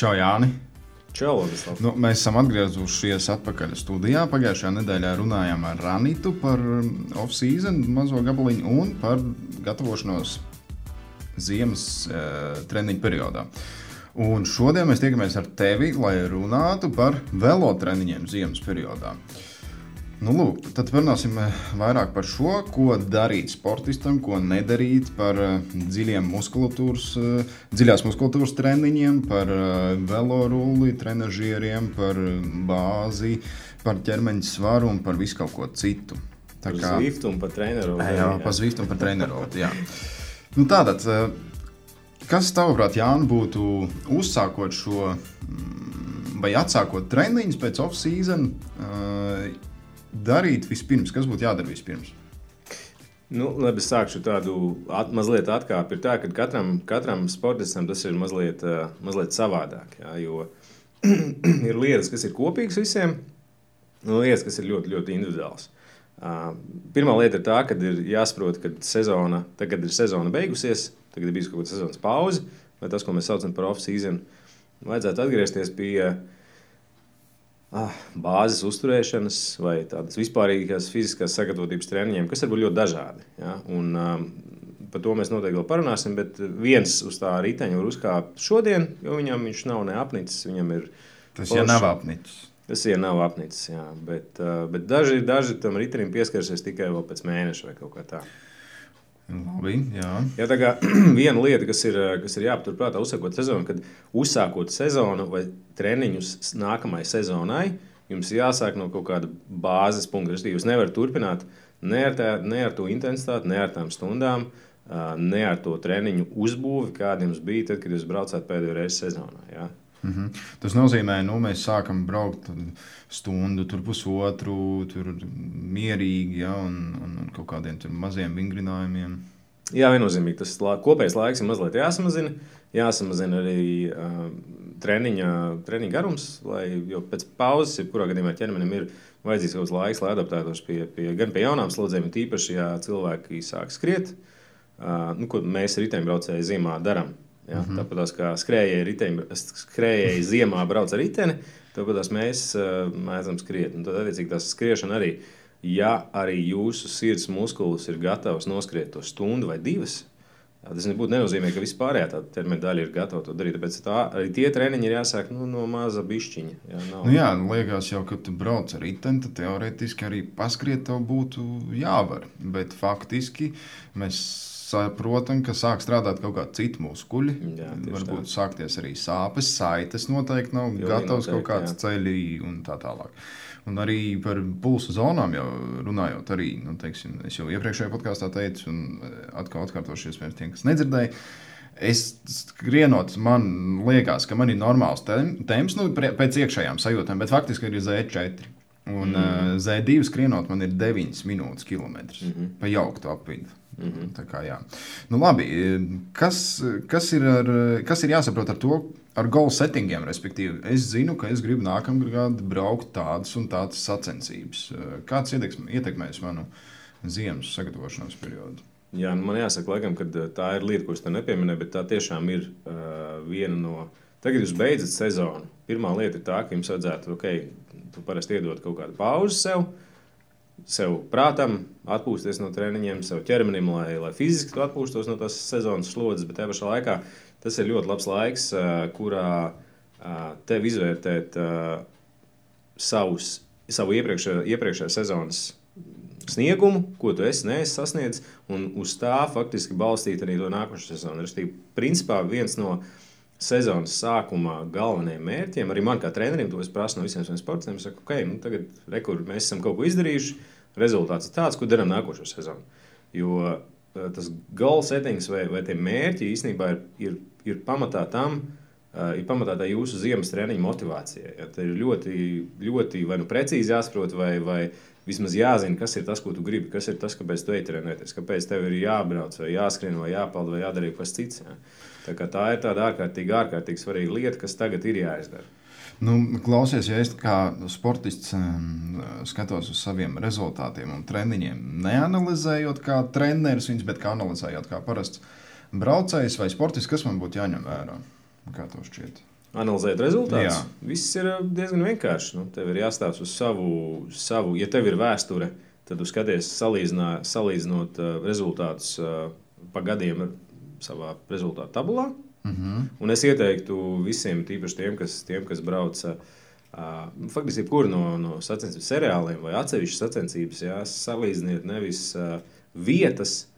Čau, Jāni! Čau. Nu, mēs esam atgriezušies atpakaļ studijā. Pagājušajā nedēļā runājām ar Ranitu par um, off-season mazo gabaliņu un par gatavošanos ziemas uh, treniņu periodā. Un šodien mēs tiekamies ar tevi, lai runātu par velotreniņiem ziemas periodā. Uh, Nu, lūk, tad runāsim eh, vairāk par šo, ko darīt sportistam, ko nedarīt, par eh, dziļiem muskulatūras, eh, dziļās muskulatūras treniņiem, par velorulli, trenižieriem, par bāzi, par ķermeņa svaru un par visu kaut ko citu. Tā kā Zvift un par treneru. Jā, jā, par Zvift un par treneru. nu, tātad, kas tavuprāt, Jānis, būtu uzsākot šo mm, vai atsākot treniņus pēc off-season? Darīt vispirms? Kas būtu jādara vispirms? Nu, labi, es sākšu tādu at, mazliet atkāpi. Ir tā, ka katram, katram sportistam tas ir mazliet, uh, mazliet savādāk. Jā, jo ir lietas, kas ir kopīgas visiem, un lietas, kas ir ļoti, ļoti individuāls. Uh, pirmā lieta ir tā, ka ir jāsaprot, ka sezona, tagad ir sezona beigusies, tagad ir bijusi kaut kāda sezonas pauze, vai tas, ko mēs saucam par off-season. Vajadzētu atgriezties pie uh, ah, bāzes uzturēšanas vai tādas vispārīgās fiziskās sagatavotības treniņiem, kas var būt ļoti dažādi. Ja? Un, um, par to mēs noteikti vēl parunāsim, bet viens uz tā riteņa var uzkāpt šodien, jo viņam viņš nav neapnicis. Viņam ir tas jau nav apnicis. Tas jau nav apnicis, jā, bet, uh, bet daži, daži tam ritenim pieskarsies tikai pēc mēneša vai kaut kā tāda. Labi, jā. jā, tā kā viena lieta, kas ir, kas ir jāpaturprātā, uzsākot sezonu, kad uzsākot sezonu vai treniņus nākamajai sezonai, jums jāsāk no kaut kāda bāzes punkta. Jūs nevarat turpināt ne ar, tā, ne ar to intensitāti, ne ar tām stundām, ne ar to treniņu uzbūvi, kāda jums bija tad, kad jūs braucāt pēdējo reizi sezonā. Jā. Mm -hmm. Tas nozīmē, ka nu, mēs sākam braukt stundu, tur pusotru, tur mierīgi, ja, un, un, un kaut kādiem maziem vingrinājumiem. Jā, viennozīmīgi tas kopējais laiks ir mazliet jāsamazina. Jāsamazina arī uh, treniņa, treniņa garums, lai jau pēc pauzes, jebkurā gadījumā ķermenim ir vajadzīgs kaut kāds laiks, lai adaptētos pie, pie, gan pie jaunām slodzēm, tīpaši, ja cilvēki sāk skriet, uh, nu, ko mēs riteņbraucēji zīmā darām. Ja? Mm -hmm. Tāpat kā skrējēji, riteņi, skrējēji ziemā brauc ar riteni, tāpat mēs uh, mēdzam skriet. Un tad, attiecīgi, tas skriešana arī, ja arī jūsu sirds muskulis ir gatavs noskriet to stundu vai divas, tas nebūtu nenozīmē, ka vispārējā tā ķermeņa daļa ir gatava to darīt. Tāpēc tā, arī tie treniņi ir jāsāk nu, no maza bišķiņa. Jā, nav. nu, jā nu, liekas, jau, ka tu brauc ar riteni, tad teorētiski arī paskriet tev būtu jāvar. Bet faktiski mēs saprotam, ka sāk strādāt kaut kādi citi muskuļi. Jā, Varbūt tā. sākties arī sāpes, saites noteikti nav jo, gatavs noteikti, kaut kāds jā. ceļi un tā tālāk. Un arī par pulsu zonām jau runājot, arī nu, teiksim, es jau iepriekšējā podkāstā teicu, un eh, atkal atkārtošu iespējams tiem, kas nedzirdēja. Es skrienot, man liekas, ka man ir normāls temps nu, pēc iekšējām sajūtām, bet faktiski ir Z4. Un mm. uh, Z2 skrienot, man ir 9 minūtes kilometrs mm -hmm. pa jauktu apvidu. Mm -hmm. Tā kā, jā. nu, labi, kas, kas, ir ar, kas ir jāsaprot ar to, ar goal settingiem? Respektīvi, es zinu, ka es gribu nākamā gada braukt tādas un tādas sacensības. Kāds ietekmēs manu ziemas sagatavošanās periodu? Jā, nu man jāsaka, laikam, ka tā ir lieta, ko es te nepieminēju, bet tā tiešām ir uh, viena no. Tagad jūs beidzat sezonu. Pirmā lieta ir tā, ka jums vajadzētu, ok, tu parasti iedod kaut kādu pauzi sev. Uh, sev prātam, atpūsties no treniņiem, sev ķermenim, lai, lai fiziski atpūstos no tās sezonas slodzes. Bet tajā pašā laikā tas ir ļoti labs laiks, kurā tev izvērtēt savus, savu iepriekšējā iepriekšē sezonas sniegumu, ko tu esi, neesi sasniedzis, un uz tā faktiski balstīt arī to nākošo sezonu. Restīvi, principā viens no sezonas sākuma galvenajiem mērķiem, arī man kā trenerim, to es prasu no visiem saviem sportiem, es saku, ok, nu tagad rekur, mēs esam kaut ko izdarījuši, rezultāts ir tāds, ko darām nākošo sezonu. Jo eh, tas goal settings vai, vai tie mērķi īstenībā ir, ir, ir pamatā tam, uh, ir pamatā tā jūsu ziemas treniņa motivācija. Ja? Tā ir ļoti, ļoti vai nu precīzi jāsaprot, vai, vai vismaz jāzina, kas ir tas, ko tu gribi, kas ir tas, kāpēc tu ej trenēties, kāpēc tev ir jābrauc, vai jāskrien, vai jāpeld, vai jādara kas cits. Ja? Tā, tā ir tāda ārkārtīgi, ārkārtīgi svarīga lieta, kas tagad ir jāizdara. Nu, klausies, ja es kā sportists skatos uz saviem rezultātiem un treniņiem, neanalizējot kā treneris viņus, bet kā analizējot kā parasts braucējs vai sportists, kas man būtu jāņem vērā? Kā tev šķiet? analizēt rezultātus. Jā. Viss ir uh, diezgan vienkārši. Nu, tev ir jāstāsta uz savu, savu, ja tev ir vēsture, tad tu skaties, salīdzinot uh, rezultātus uh, pa gadiem savā rezultātu tabulā. Mm -hmm. Un es ieteiktu visiem, tīpaši tiem, kas, tiem, kas brauc. Uh, faktiski, jebkuru no, no sacensību seriāliem vai atsevišķas sacensības, jā, salīdziniet nevis uh, vietas,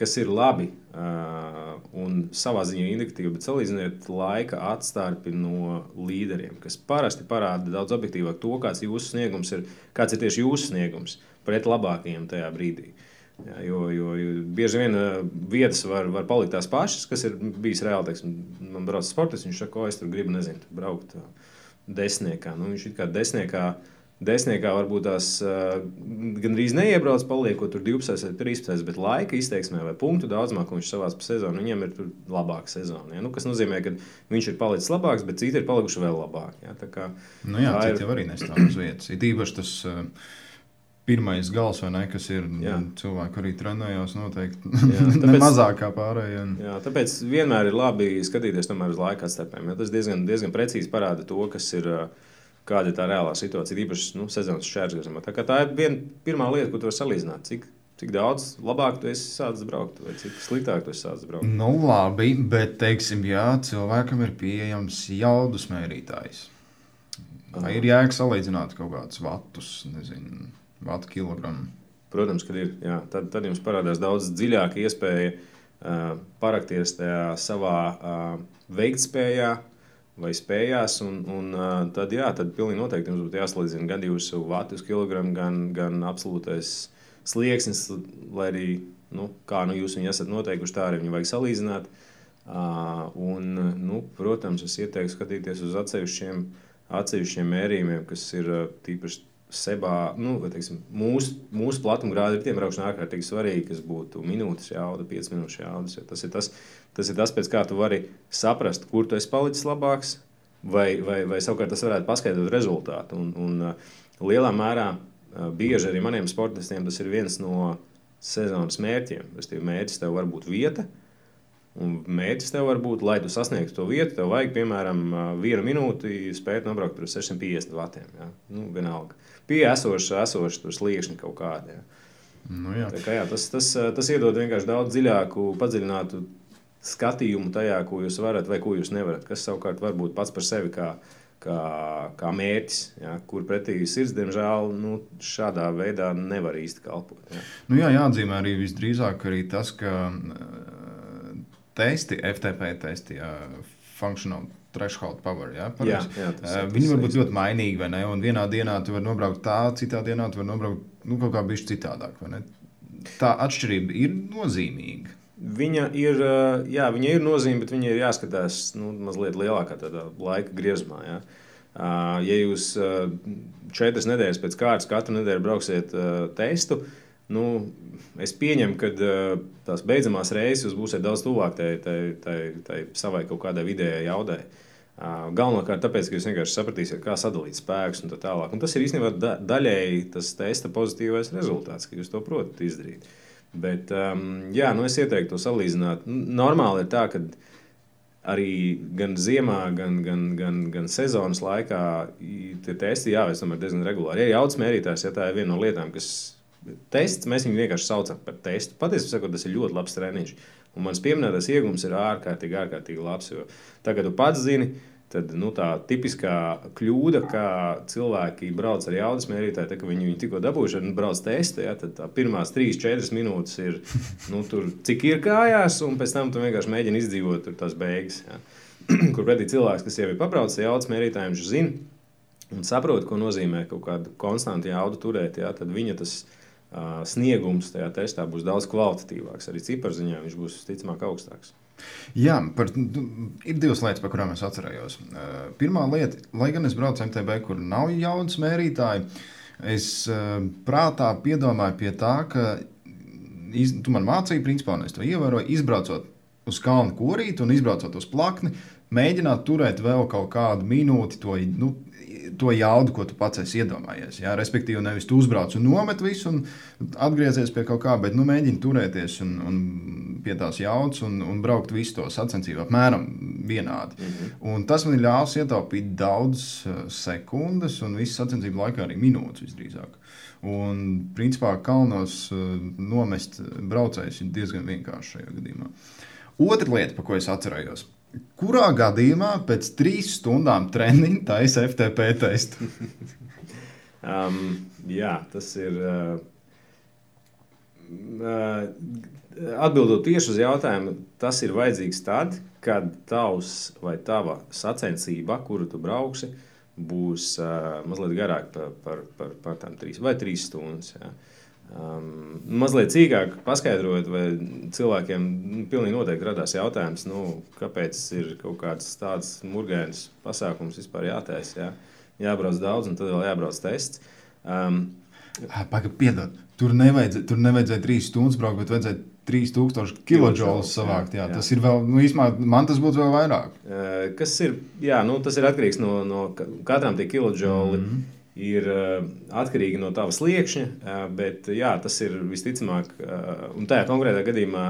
kas ir labi uh, un savā ziņā indikatīvi, bet salīdziniet laika atstarpi no līderiem, kas parasti parāda daudz objektīvāk to, kāds, sniegums ir, kāds ir tieši jūsu sniegums pret labākajiem tajā brīdī. Jā, jo, jo, jo bieži vien vietas var, var palikt tās pašas, kas ir bijis reāli. Teiksim, man brauc sports, viņš saka, ko es tur gribu, nezinu, braukt uh, desmitniekā. Nu, viņš ir kā desmitniekā. Desmitniekā varbūt tās uh, gandrīz neiebrauc, paliekot tur 12 vai 13, bet laika izteiksmē vai punktu daudzumā, ko viņš savā sezonā, viņam ir labāka sezona. Ja? Nu, kas nozīmē, ka viņš ir palicis labāks, bet citi ir palikuši vēl labāki. Ja? Tā kā, nu jā, citi ir... jau arī nestāv uz vietas. Ir īpaši tas uh, pirmais gals, ne, kas ir jā. cilvēki arī trenējās noteikti jā, tāpēc, mazāk kā pārējie. Un... Jā, tāpēc vienmēr ir labi skatīties uz laika. Ja? Tas diezgan, diezgan precīzi parāda to, kas ir. Kāda ir tā reālā situācija, īpaši nu, sezonas šķērsgājumā. Tā, tā ir viena pirmā lieta, ko tu vari salīdzināt. Cik, cik daudz labāk tu esi sācis braukt, vai cik sliktāk tu esi sācis braukt? Nu, labi, bet, teiksim, jā, cilvēkam ir pieejams jaudas mērītājs. Vai ir jēga salīdzināt kaut kādus vatus, nezinu, vatu kilogramu? Protams, ka ir. Jā, tad, tad jums parādās daudz dziļāka iespēja uh, parakties tajā savā uh, veiktspējā, vai spējās. Un, un, tad, jā, tad pilnīgi noteikti jums būtu jāsalīdzina gan jūsu vatu kilogramu, gan, gan absolūtais slieksnis, lai arī nu, kā nu, jūs viņu esat noteikuši, tā arī viņu vajag salīdzināt. Uh, un, nu, protams, es ieteiktu skatīties uz atsevišķiem, atsevišķiem mērījumiem, kas ir tīpaši sebā, nu, teiksim, mūsu, mūsu platuma grādi ir tiem braukšanai ārkārtīgi svarīgi, kas būtu minūtes jauda, 5 minūtes jaudas. Tas ir tas, tas ir tas, pēc kā tu vari saprast, kur tu esi palicis labāks, vai, vai, vai savukārt tas varētu paskaidrot rezultātu. Un, un uh, lielā mērā uh, bieži arī maniem sportistiem tas ir viens no sezonas mērķiem. Restīvi, mērķis tev var būt vieta, Un mērķis tev var būt, lai tu sasniegtu to vietu, tev vajag, piemēram, uh, vienu minūti spēt nobraukt uz 650 vatiem. Ja? Nu, vienalga pie esoša, esoša sliekšņa kaut kāda. Ja. Nu, jā. kā, jā, tas, tas, tas iedod vienkārši daudz dziļāku, padziļinātu skatījumu tajā, ko jūs varat vai ko jūs nevarat. Kas savukārt var būt pats par sevi kā, kā, kā mērķis, ja, kur pretī sirds, diemžēl, nu, šādā veidā nevar īsti kalpot. Ja. Nu, jā, jāatzīmē arī visdrīzāk arī tas, ka testi, FTP testi, jā, functional threshold power. Ja? Jā, jā, uh, viņi var būt ļoti mainīgi, vai ne? Un vienā dienā tu vari nobraukt tā, citā dienā tu vari nobraukt nu, kaut kā bišķi citādāk. Tā atšķirība ir nozīmīga. Viņa ir, jā, viņa ir nozīme, bet viņa ir jāskatās nu, mazliet lielākā laika griezumā. Ja? Ja jūs četras nedēļas pēc kārtas katru nedēļu brauksiet testu, nu, es pieņemu, ka tās beidzamās reizes jūs būsiet daudz tuvāk tai, tai, tai, tai savai kaut kādai vidējai jaudai. Galvenokārt tāpēc, ka jūs vienkārši sapratīsiet, kā sadalīt spēkus un tā tālāk. Un tas ir īstenībā da daļēji tas testa pozitīvais rezultāts, ka jūs to protat izdarīt. Bet, um, jā, nu es ieteiktu to salīdzināt. Normāli ir tā, ka arī gan ziemā, gan, gan, gan, gan sezonas laikā tie testi jāveic diezgan regulāri. Ja jaudas mērītājs, ja tā ir viena no lietām, kas tests, mēs viņu vienkārši saucam par testu. Patiesībā tas ir ļoti labs treniņš. Un mans pieminētais iegūms ir ārkārtīgi, ārkārtīgi labs. Tagad tu pats zini, tad nu, tā tipiskā kļūda, kā cilvēki brauc ar jaudas mērītāju, tad, kad viņi viņu tikko dabūjuši un brauc testē, ja, tad pirmās 3-4 minūtes ir, nu, tur, cik ir kājās, un pēc tam tu vienkārši mēģini izdzīvot tās beigas. Ja. Kur pretī cilvēks, kas jau ir pabraucis ar jaudas mērītāju, viņš zina un saprot, ko nozīmē kaut kādu konstantu jaudu turēt, ja, tad viņa tas ir sniegums tajā testā būs daudz kvalitatīvāks. Arī ciparziņā viņš būs visticamāk augstāks. Jā, par, nu, ir divas lietas, par kurām es atcerējos. Pirmā lieta, lai gan es braucu MTB, kur nav jaudas mērītāji, es prātā piedomāju pie tā, ka iz, tu man mācīji, principā, un es to ievēroju, izbraucot uz kalnu korīti un izbraucot uz plakni, mēģināt turēt vēl kaut kādu minūti to nu, to jaudu, ko tu pats esi iedomājies. Jā? Respektīvi, nevis tu uzbrauc un nomet visu un atgriezies pie kaut kā, bet nu, mēģini turēties un, un pie tās jaudas un, un braukt visu to sacensību. Apmēram vienādi. Mm -hmm. Un tas man ir ļāvis ietaupīt daudz sekundes, un visas sacensību laikā arī minūtes visdrīzāk. Un, principā, kalnos nomest braucējus ir diezgan vienkārši šajā gadījumā. Otra lieta, par ko es atcerējos, kurā gadījumā pēc trīs stundām treniņa taisa FTP testu? um, jā, tas ir. Uh, uh, Atbildot tieši uz jautājumu, tas ir vajadzīgs tad, kad tavs vai tava sacensība, kuru tu brauksi, būs uh, mazliet garāka par, par, par, par tām trīs vai trīs stundas. Jā. Um, mazliet cīkāk paskaidrot, vai cilvēkiem nu, pilnīgi noteikti radās jautājums, nu, kāpēc ir kaut kāds tāds murgainis pasākums vispār jātaisa. Jā. Jābrauc daudz, un tad vēl jābrauc tests. Um, Pagaid, piedod. Tur nevajadzēja, tur nevajadzēja trīs stundas braukt, bet vajadzēja 3000 kJ savākt. Jā, jā. Tas ir vēl, nu, īsumā, man tas būtu vēl vairāk. Kas ir, jā, nu, tas ir atkarīgs no, no katram tie kiloģoli. Mm -hmm. Ir uh, atkarīgi no tava sliekšņa, uh, bet jā, tas ir visticamāk, un tajā konkrētā gadījumā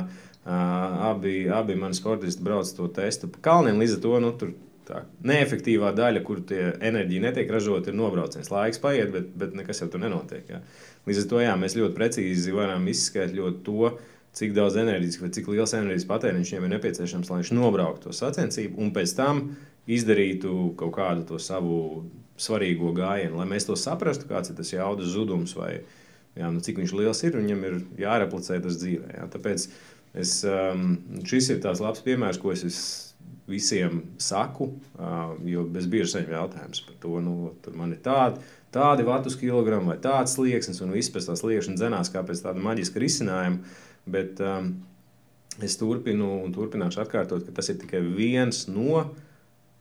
abi, abi mani sportisti brauc to testu pa kalniem. Līdz ar to nu, tur tā neefektīvā daļa, kur tie enerģija netiek ražota, ir nobrauciens. Laiks paiet, bet, bet nekas jau tur nenotiek. Jā. Līdz ar to jā, mēs ļoti precīzi varam izskaidrot to, cik daudz enerģijas vai cik liels enerģijas patēriņš viņam ir nepieciešams, lai viņš nobrauktu to sacensību un pēc tam izdarītu kaut kādu to savu svarīgo gājienu, lai mēs to saprastu, kāds ir tas jaudas zudums vai jā, nu, cik viņš liels ir. Viņam ir jāreplicē tas dzīvē. Jā. Tāpēc es, um, šis ir tāds labs piemērs, ko es visiem saku, uh, jo es bieži saņemu jautājumus par to, nu, tur man ir tādi. Tādi vatus kilogramu vai tāds slieksnis, un viss pēc tā sliekšņa dzenās kā pēc tāda maģiska risinājuma. Bet um, es turpinu un turpināšu atkārtot, ka tas ir tikai viens no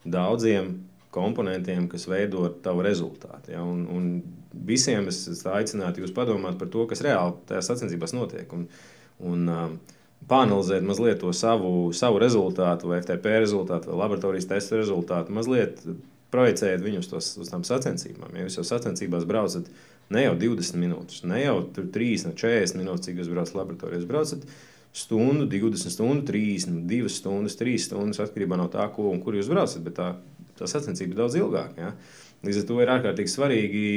daudziem komponentiem, kas veido tavu rezultātu. Ja? Un, un visiem es, aicinātu jūs padomāt par to, kas reāli tajās sacensībās notiek. Un, un, um, Pāanalizēt mazliet to savu, savu rezultātu, vai FTP rezultātu, vai laboratorijas testu rezultātu, mazliet projicējot viņus tos, uz tām sacensībām. Ja jūs jau sacensībās braucat Ne jau 20 minūtes, ne jau 3, ne 40 minūtes, cik jūs braucat laboratorijā. Jūs braucat stundu, 20 stundu, 30, 2 stundas, 3 stundas atkarībā no tā, ko un kur jūs braucat. Bet tā, tā sacensība ir daudz ilgāka. Ja? Līdz ar to ir ārkārtīgi svarīgi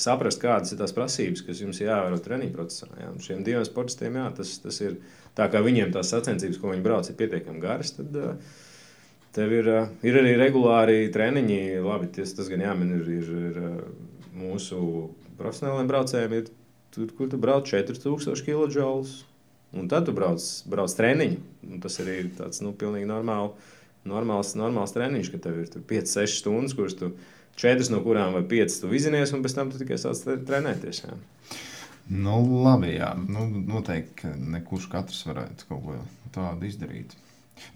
saprast, kādas ir tās prasības, kas jums jāievēro treniņu procesā. Ja? Un šiem diviem sportistiem jā, tas, tas ir tā, kā viņiem tās sacensības, ko viņi brauc, ir pietiekami garas. Tad, Tev ir, ir arī regulāri treniņi. Labi, tas, tas gan jāmin, ir, ir, ir mūsu profesionāliem braucējiem ir tur, kur tu brauc 4000 kg. Un tad tu brauc, brauc treniņu. Un tas arī ir tāds nu, pilnīgi normāli, normāls, normāls treniņš, ka tev ir 5-6 stundas, kuras tu 4 no kurām vai 5 tu izinies, un pēc tam tu tikai sāc trenēties. Jā. Nu, labi, jā. Nu, noteikti, nekurš katrs varētu kaut ko tādu izdarīt.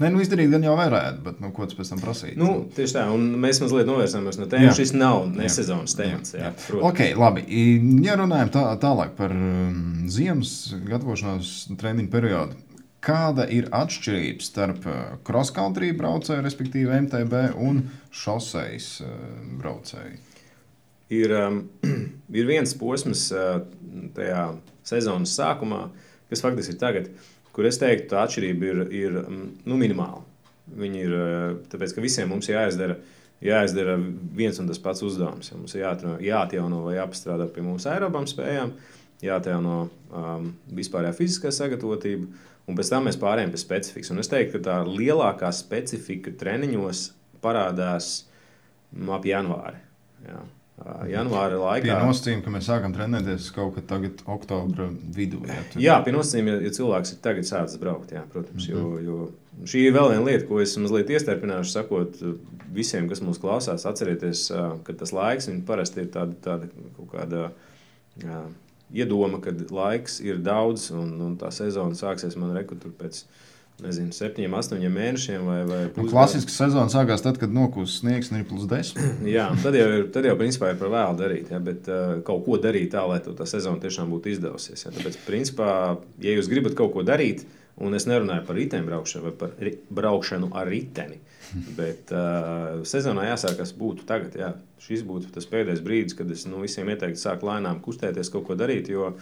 Nē, nu izdarīt gan jau varētu, bet nu, ko tas pēc tam prasīt? Nu, tieši tā, un mēs mazliet novērsāmies no tēmas. Šis nav ne sezonas temats. Jā, jā, jā. ok, labi. Ja runājam tā, tālāk par um, ziemas gatavošanās treniņu periodu, kāda ir atšķirība starp uh, cross-country braucēju, respektīvi MTB un šoseis uh, braucēju? Ir, um, ir viens posms uh, tajā sezonas sākumā, kas faktiski ir tagad. Uh, kur es teiktu, tā atšķirība ir, ir mm, nu, minimāla. Viņi ir eh, tāpēc, ka visiem mums jāizdara, jāizdara viens un tas pats uzdevums. Ja mums ir jāatjauno vai jāpastrādā pie mūsu aerobām spējām, jāatjauno um, vispārējā fiziskā sagatavotība, un pēc tam mēs pārējām pie specifikas. Un es teiktu, ka tā lielākā specifika treniņos parādās ap janvāri. Jā. Janvāra laikā. Pie nosacījuma, ka mēs sākam trenēties kaut kad tagad, oktobra vidū. Jā, jā pie nosacījuma, ja, ja cilvēks ir tagad sācis braukt, jā, protams. Mm -hmm. jo, jo šī ir vēl viena lieta, ko es mazliet iestarpināšu, sakot visiem, kas mūs klausās, atcerieties, ka tas laiks parasti ir tāda, tāda kaut kāda. Jā, Iedoma, ka laiks ir daudz, un, un tā sezona sāksies man rekrutēt pēc nezinu, septiņiem, astoņiem mēnešiem. Vai, vai nu, klasiska sezona sākās tad, kad nokūst sniegs ir plus desmit. jā, tad jau, ir, tad jau principā ir par vēlu darīt, ja, bet uh, kaut ko darīt tā, lai tā sezona tiešām būtu izdevusies. Ja. Tāpēc, principā, ja jūs gribat kaut ko darīt, un es nerunāju par riteņu braukšanu vai par braukšanu ar riteni, bet uh, sezonā jāsākas būtu tagad. Jā. Šis būtu tas pēdējais brīdis, kad es nu, visiem ieteiktu sākt lēnām kustēties, kaut ko darīt. Jo,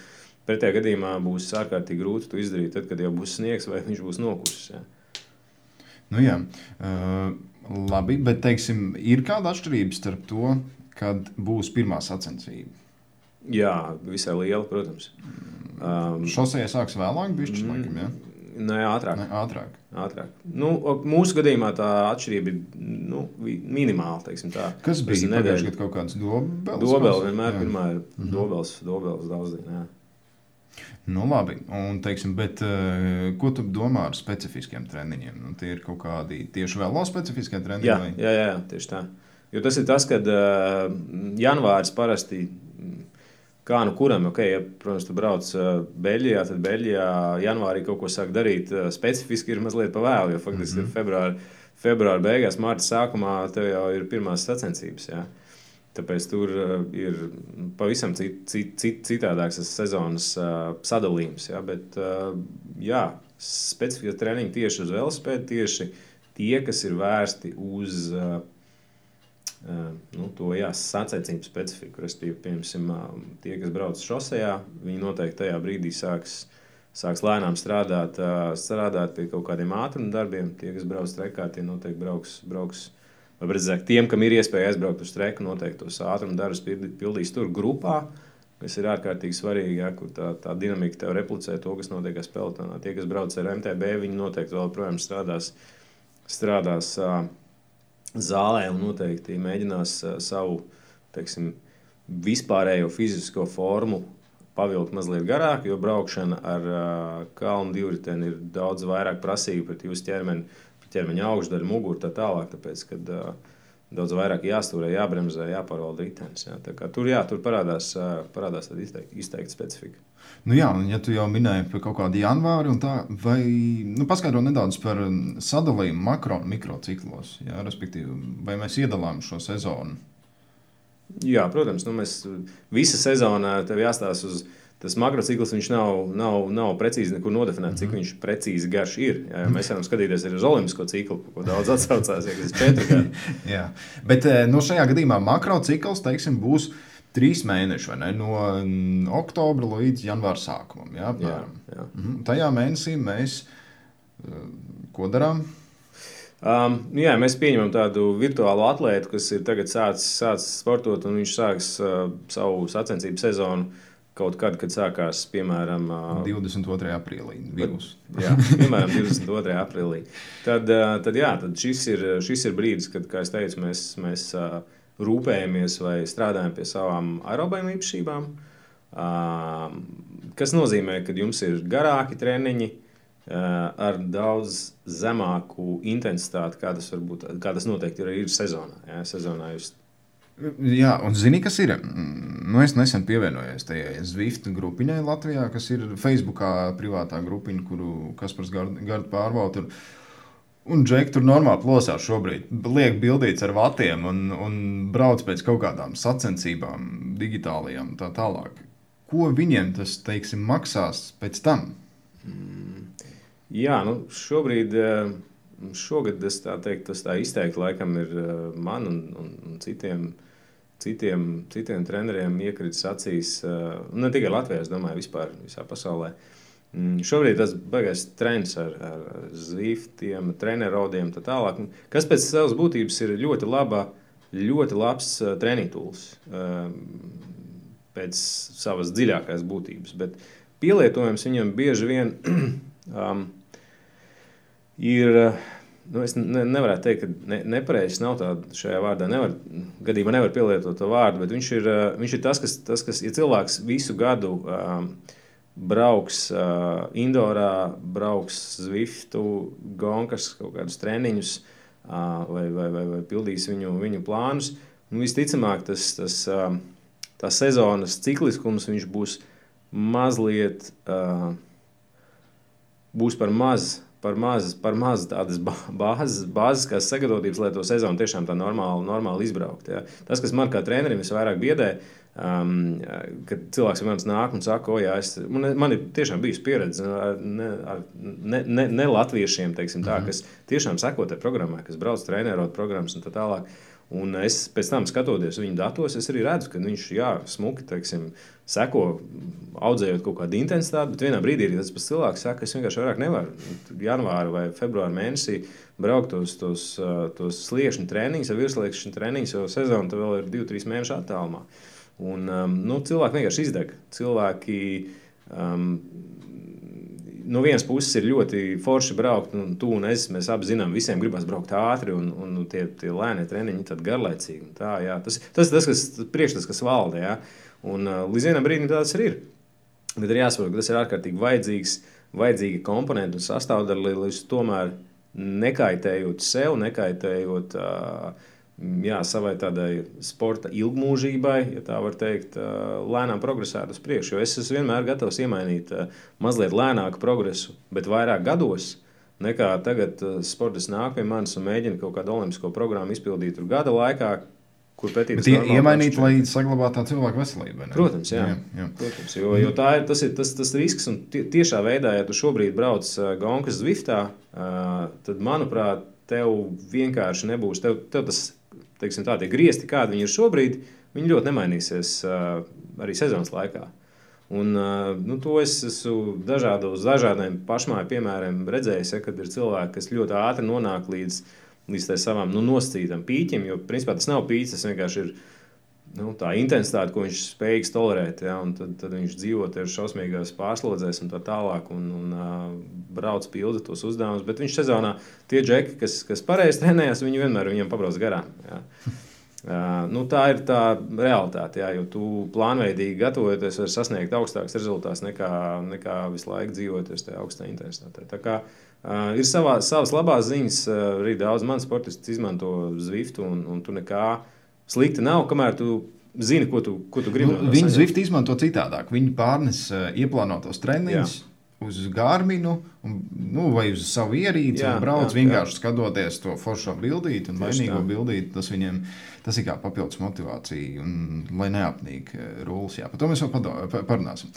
Pretējā gadījumā būs ārkārtīgi grūti to izdarīt, tad, kad jau būs sniegs vai viņš būs nokusis. Ja. Nu, jā. uh, labi, bet teiksim, ir kāda atšķirība starp to, kad būs pirmā sacensība? Jā, visai liela, protams. Um, Šosejā sāks vēlāk, bišķi, mm, laikam, ja? Nē, ātrāk. Ne, ātrāk. ātrāk. Nu, mūsu gadījumā tā atšķirība ir nu, minimāla. Kas bija pagājušajā gadā? Kaut kāds dobels? Dobels vienmēr jā. pirmā ir mm -hmm. dobels, dobels daudz. Jā. Nu, labi, un, teiksim, bet, uh, ko tu domā ar specifiskiem treniņiem? Nu, tie ir kaut kādi tieši vēlo specifiskie treniņi? Jā, vai? jā, jā, tieši tā. Jo tas ir tas, kad uh, janvāris parasti Kā nu kuram, okay, ja, protams, tu brauc uh, Beļģijā, tad Beļģijā janvārī kaut ko sāk darīt uh, specifiski, ir mazliet pa vēlu. Jo faktiski mm -hmm. februāra, februāra beigās, marta sākumā tev jau ir pirmās sacensības. Jā. Tāpēc tur uh, ir pavisam cit, cit, cit, citādāks tas sezonas uh, sadalījums. Jā, bet, uh, jā, specifiski treniņi tieši uz velospēdu, tieši tie, kas ir vērsti uz uh, nu, to sacensību specifiku. Respektīvi, piemēram, tie, kas brauc šosejā, viņi noteikti tajā brīdī sāks. Sāks lēnām strādāt, strādāt pie kaut kādiem ātruma darbiem. Tie, kas brauc trekā, tie noteikti brauks. brauks vai redzēt, tiem, kam ir iespēja aizbraukt uz streku, noteikti tos ātruma darbus pildīs tur grupā, kas ir ārkārtīgi svarīgi. Ja, kur tā, tā dinamika tev replicē to, kas notiek pelotonā. Tie, kas brauc ar MTB, viņi noteikti vēl projām strādās. strādās uh, zālē un noteikti mēģinās savu teiksim, vispārējo fizisko formu pavilkt mazliet garāk, jo braukšana ar uh, kalnu divriteni ir daudz vairāk prasīga pret jūsu ķermeni, ķermeņa augšdaļu, muguru tā tālāk. Tāpēc, kad, uh, Daudz vairāk jāstūrē, jābremzē, jāpārvalda ritenis. Jā. Tur, jā, tur parādās, parādās izteikta, izteikta specifika. Nu jā, ja tu jau minēji par kaut kādu janvāri, tā, vai nu, paskaidro nedaudz par um, sadalījumu makro un mikrociklos, jā, respektīvi, vai mēs iedalām šo sezonu? Jā, protams, nu mēs visa sezonā tev jāstāsta uz. Tas makrocikls nav, nav, nav precīzi nekur nodefinēts, cik -hmm. viņš precīzi garš ir. Jā, mēs varam skatīties arī uz olimpisko ciklu, ko daudz atsaucās, ja tas ir četri gadi. Jā, bet eh, no nu, šajā gadījumā makrocikls teiksim, būs uh, trīs mēneši, ne, no mm, oktobra līdz janvāra sākumam. Jā, jā, jā. Mhm. Tajā mēnesī mēs eh, ko darām? Um, jā, mēs pieņemam tādu virtuālu atlētu, kas ir tagad sācis, sācis sportot, un viņš sāks uh, savu sacensību sezonu kaut kad, kad sākās, piemēram, uh, 22. aprīlī. Virus. Jā, piemēram, 22. aprīlī. Tad, tad, jā, tad šis, ir, šis ir brīdis, kad, kā jau teicu, mēs. mēs rūpējamies vai strādājam pie savām aerobajām īpašībām. Kas nozīmē, ka jums ir garāki treniņi ar daudz zemāku intensitāti, kā tas, būt, kā tas noteikti ir, ir sezonā. Jā, sezonā jūs Jā, un zini, kas ir? Nu, es nesen pievienojos tajai Zvift grupiņai Latvijā, kas ir Facebookā privātā grupiņa, kuru Kaspars Gārda pārbauda. Un Džeki tur normāli plosās šobrīd. Liek bildīts ar vatiem un, un brauc pēc kaut kādām sacensībām, digitālajām tā tālāk. Ko viņiem tas, teiksim, maksās pēc tam? Mm. Jā, nu šobrīd, eh, šogad tas tā, teikt, tas tā izteikti laikam ir eh, man un, un, un citiem, citiem, citiem treneriem iekritis acīs. Eh, ne tikai Latvijā, es domāju, vispār visā pasaulē. Mm, šobrīd tas baigais trends ar, ar zīftiem, trenerodiem un tā tālāk. Kas pēc savas būtības ir ļoti, laba, ļoti labs uh, treniņtūls uh, pēc savas dziļākās būtības. Bet pielietojums viņam bieži vien um, ir. Nu, es ne, nevaru teikt, ka ne, nepareizs nav tādā šajā vārdā. Nevar, gadījumā nevar pielietot to vārdu, bet viņš ir, viņš ir tas, kas, tas, kas ja cilvēks visu gadu um, brauks uh, Indorā, brauks Zwiftu, Gonkas kaut kādus treniņus uh, vai, vai, vai, vai pildīs viņu, viņu plānus. Un visticamāk, tas, tas, uh, tas sezonas cikliskums būs mazliet uh, būs par maz. Par maz, par maz tādas bāzes, bāzes kā sagatavotības, lai to sezonu tiešām tā normāli, normāli izbraukt. Ja. Tas, kas man kā trenerim visvairāk biedē, uh, Um, kad cilvēks vienmēr nāk un saka, o, jā, es, man, man ir tiešām bijusi pieredze ar ne, ne, ne, ne latviešiem, teiksim, tā, mm -hmm. kas tiešām seko tajā programmā, kas brauc treniņot programmas un tā tālāk. Un es pēc tam skatoties viņa datos, es arī redzu, ka viņš jā, smuki teiksim, seko, audzējot kaut kādu intensitāti, bet vienā brīdī arī tas pats cilvēks saka, ka es vienkārši vairāk nevaru. Janvāra vai februāra mēnesī braukt tos, tos, tos sliekšņu treniņus, vai virsliekšņu treniņus, jo sezona vēl ir 2-3 mēnešu attālumā. Un, um, nu, cilvēki vienkārši izdeg. Cilvēki um, no vienas puses ir ļoti forši braukt, un tu un es mēs abi zinām, visiem gribas braukt ātri, un, un tie, tie lēnie treniņi ir garlaicīgi. Tā, jā, tas, tas, tas, kas priekšstats, kas valda. Jā. Un, līdz vienam brīdim tas arī ir. Bet ir jāsaprot, ka tas ir ārkārtīgi vajadzīgs, vajadzīga komponenta un sastāvdaļa, lai tomēr nekaitējot sev, nekaitējot uh, jā, savai tādai sporta ilgmūžībai, ja tā var teikt, lēnām progresēt uz priekšu. Jo es esmu vienmēr gatavs iemainīt mazliet lēnāku progresu, bet vairāk gados. Nekā tagad sports nāk pie manis un mēģina kaut kādu olimpisko programmu izpildīt gada laikā, kur pretī tas ir. Iemainīt, lai saglabātu tā cilvēku veselību. Protams, jā. jā, jā. Protams, jo, jo tā ir tas, ir tas, tas risks. Un tiešā veidā, ja tu šobrīd brauc Gonkas Zviftā, tad, manuprāt, tev vienkārši nebūs. Tev, tev tas teiksim, tā, tie griezti, kādi viņi ir šobrīd, viņi ļoti nemainīsies arī sezonas laikā. Un, nu, to es esmu dažādos, dažādiem pašmāju piemēriem redzējis, ja, kad ir cilvēki, kas ļoti ātri nonāk līdz, līdz savam nu, nosacītam pīķim, jo principā tas nav pīķis, tas vienkārši ir nu, tā intensitāte, ko viņš spējīgs tolerēt. Ja, tad, tad viņš dzīvo ar šausmīgās pārslodzēs un tā tālāk, un, un uh, brauc pilda tos uzdevumus. Bet viņš sezonā tie džeki, kas, kas pareizi trenējas, viņi vienmēr viņam pabrauc garām. Ja. Uh, nu, tā ir tā realitāte, jā, jo tu plānveidīgi gatavoties, var sasniegt augstākus rezultātus nekā, nekā visu laiku dzīvoties tajā augstā intensitātē. Tā kā, uh, ir savā, savas labās ziņas, uh, arī daudz manu sportistu izmanto Zwiftu, un, un tu nekā slikti nav, kamēr tu zini, ko tu, ko tu gribi. Nu, viņi Zwift izmanto citādāk. Viņi pārnes uh, ieplānotos treniņus. Jā. Uz Gārminu, un, nu, vai uz savu ierīci, jā, un brauc jā, vienkārši jā. skatoties to foršo bildīti un vainīgo bildīti. Tas viņiem tas ir kā papildus motivācija, un, lai neapnīk rullis. Jā, par to mēs vēl parunāsim.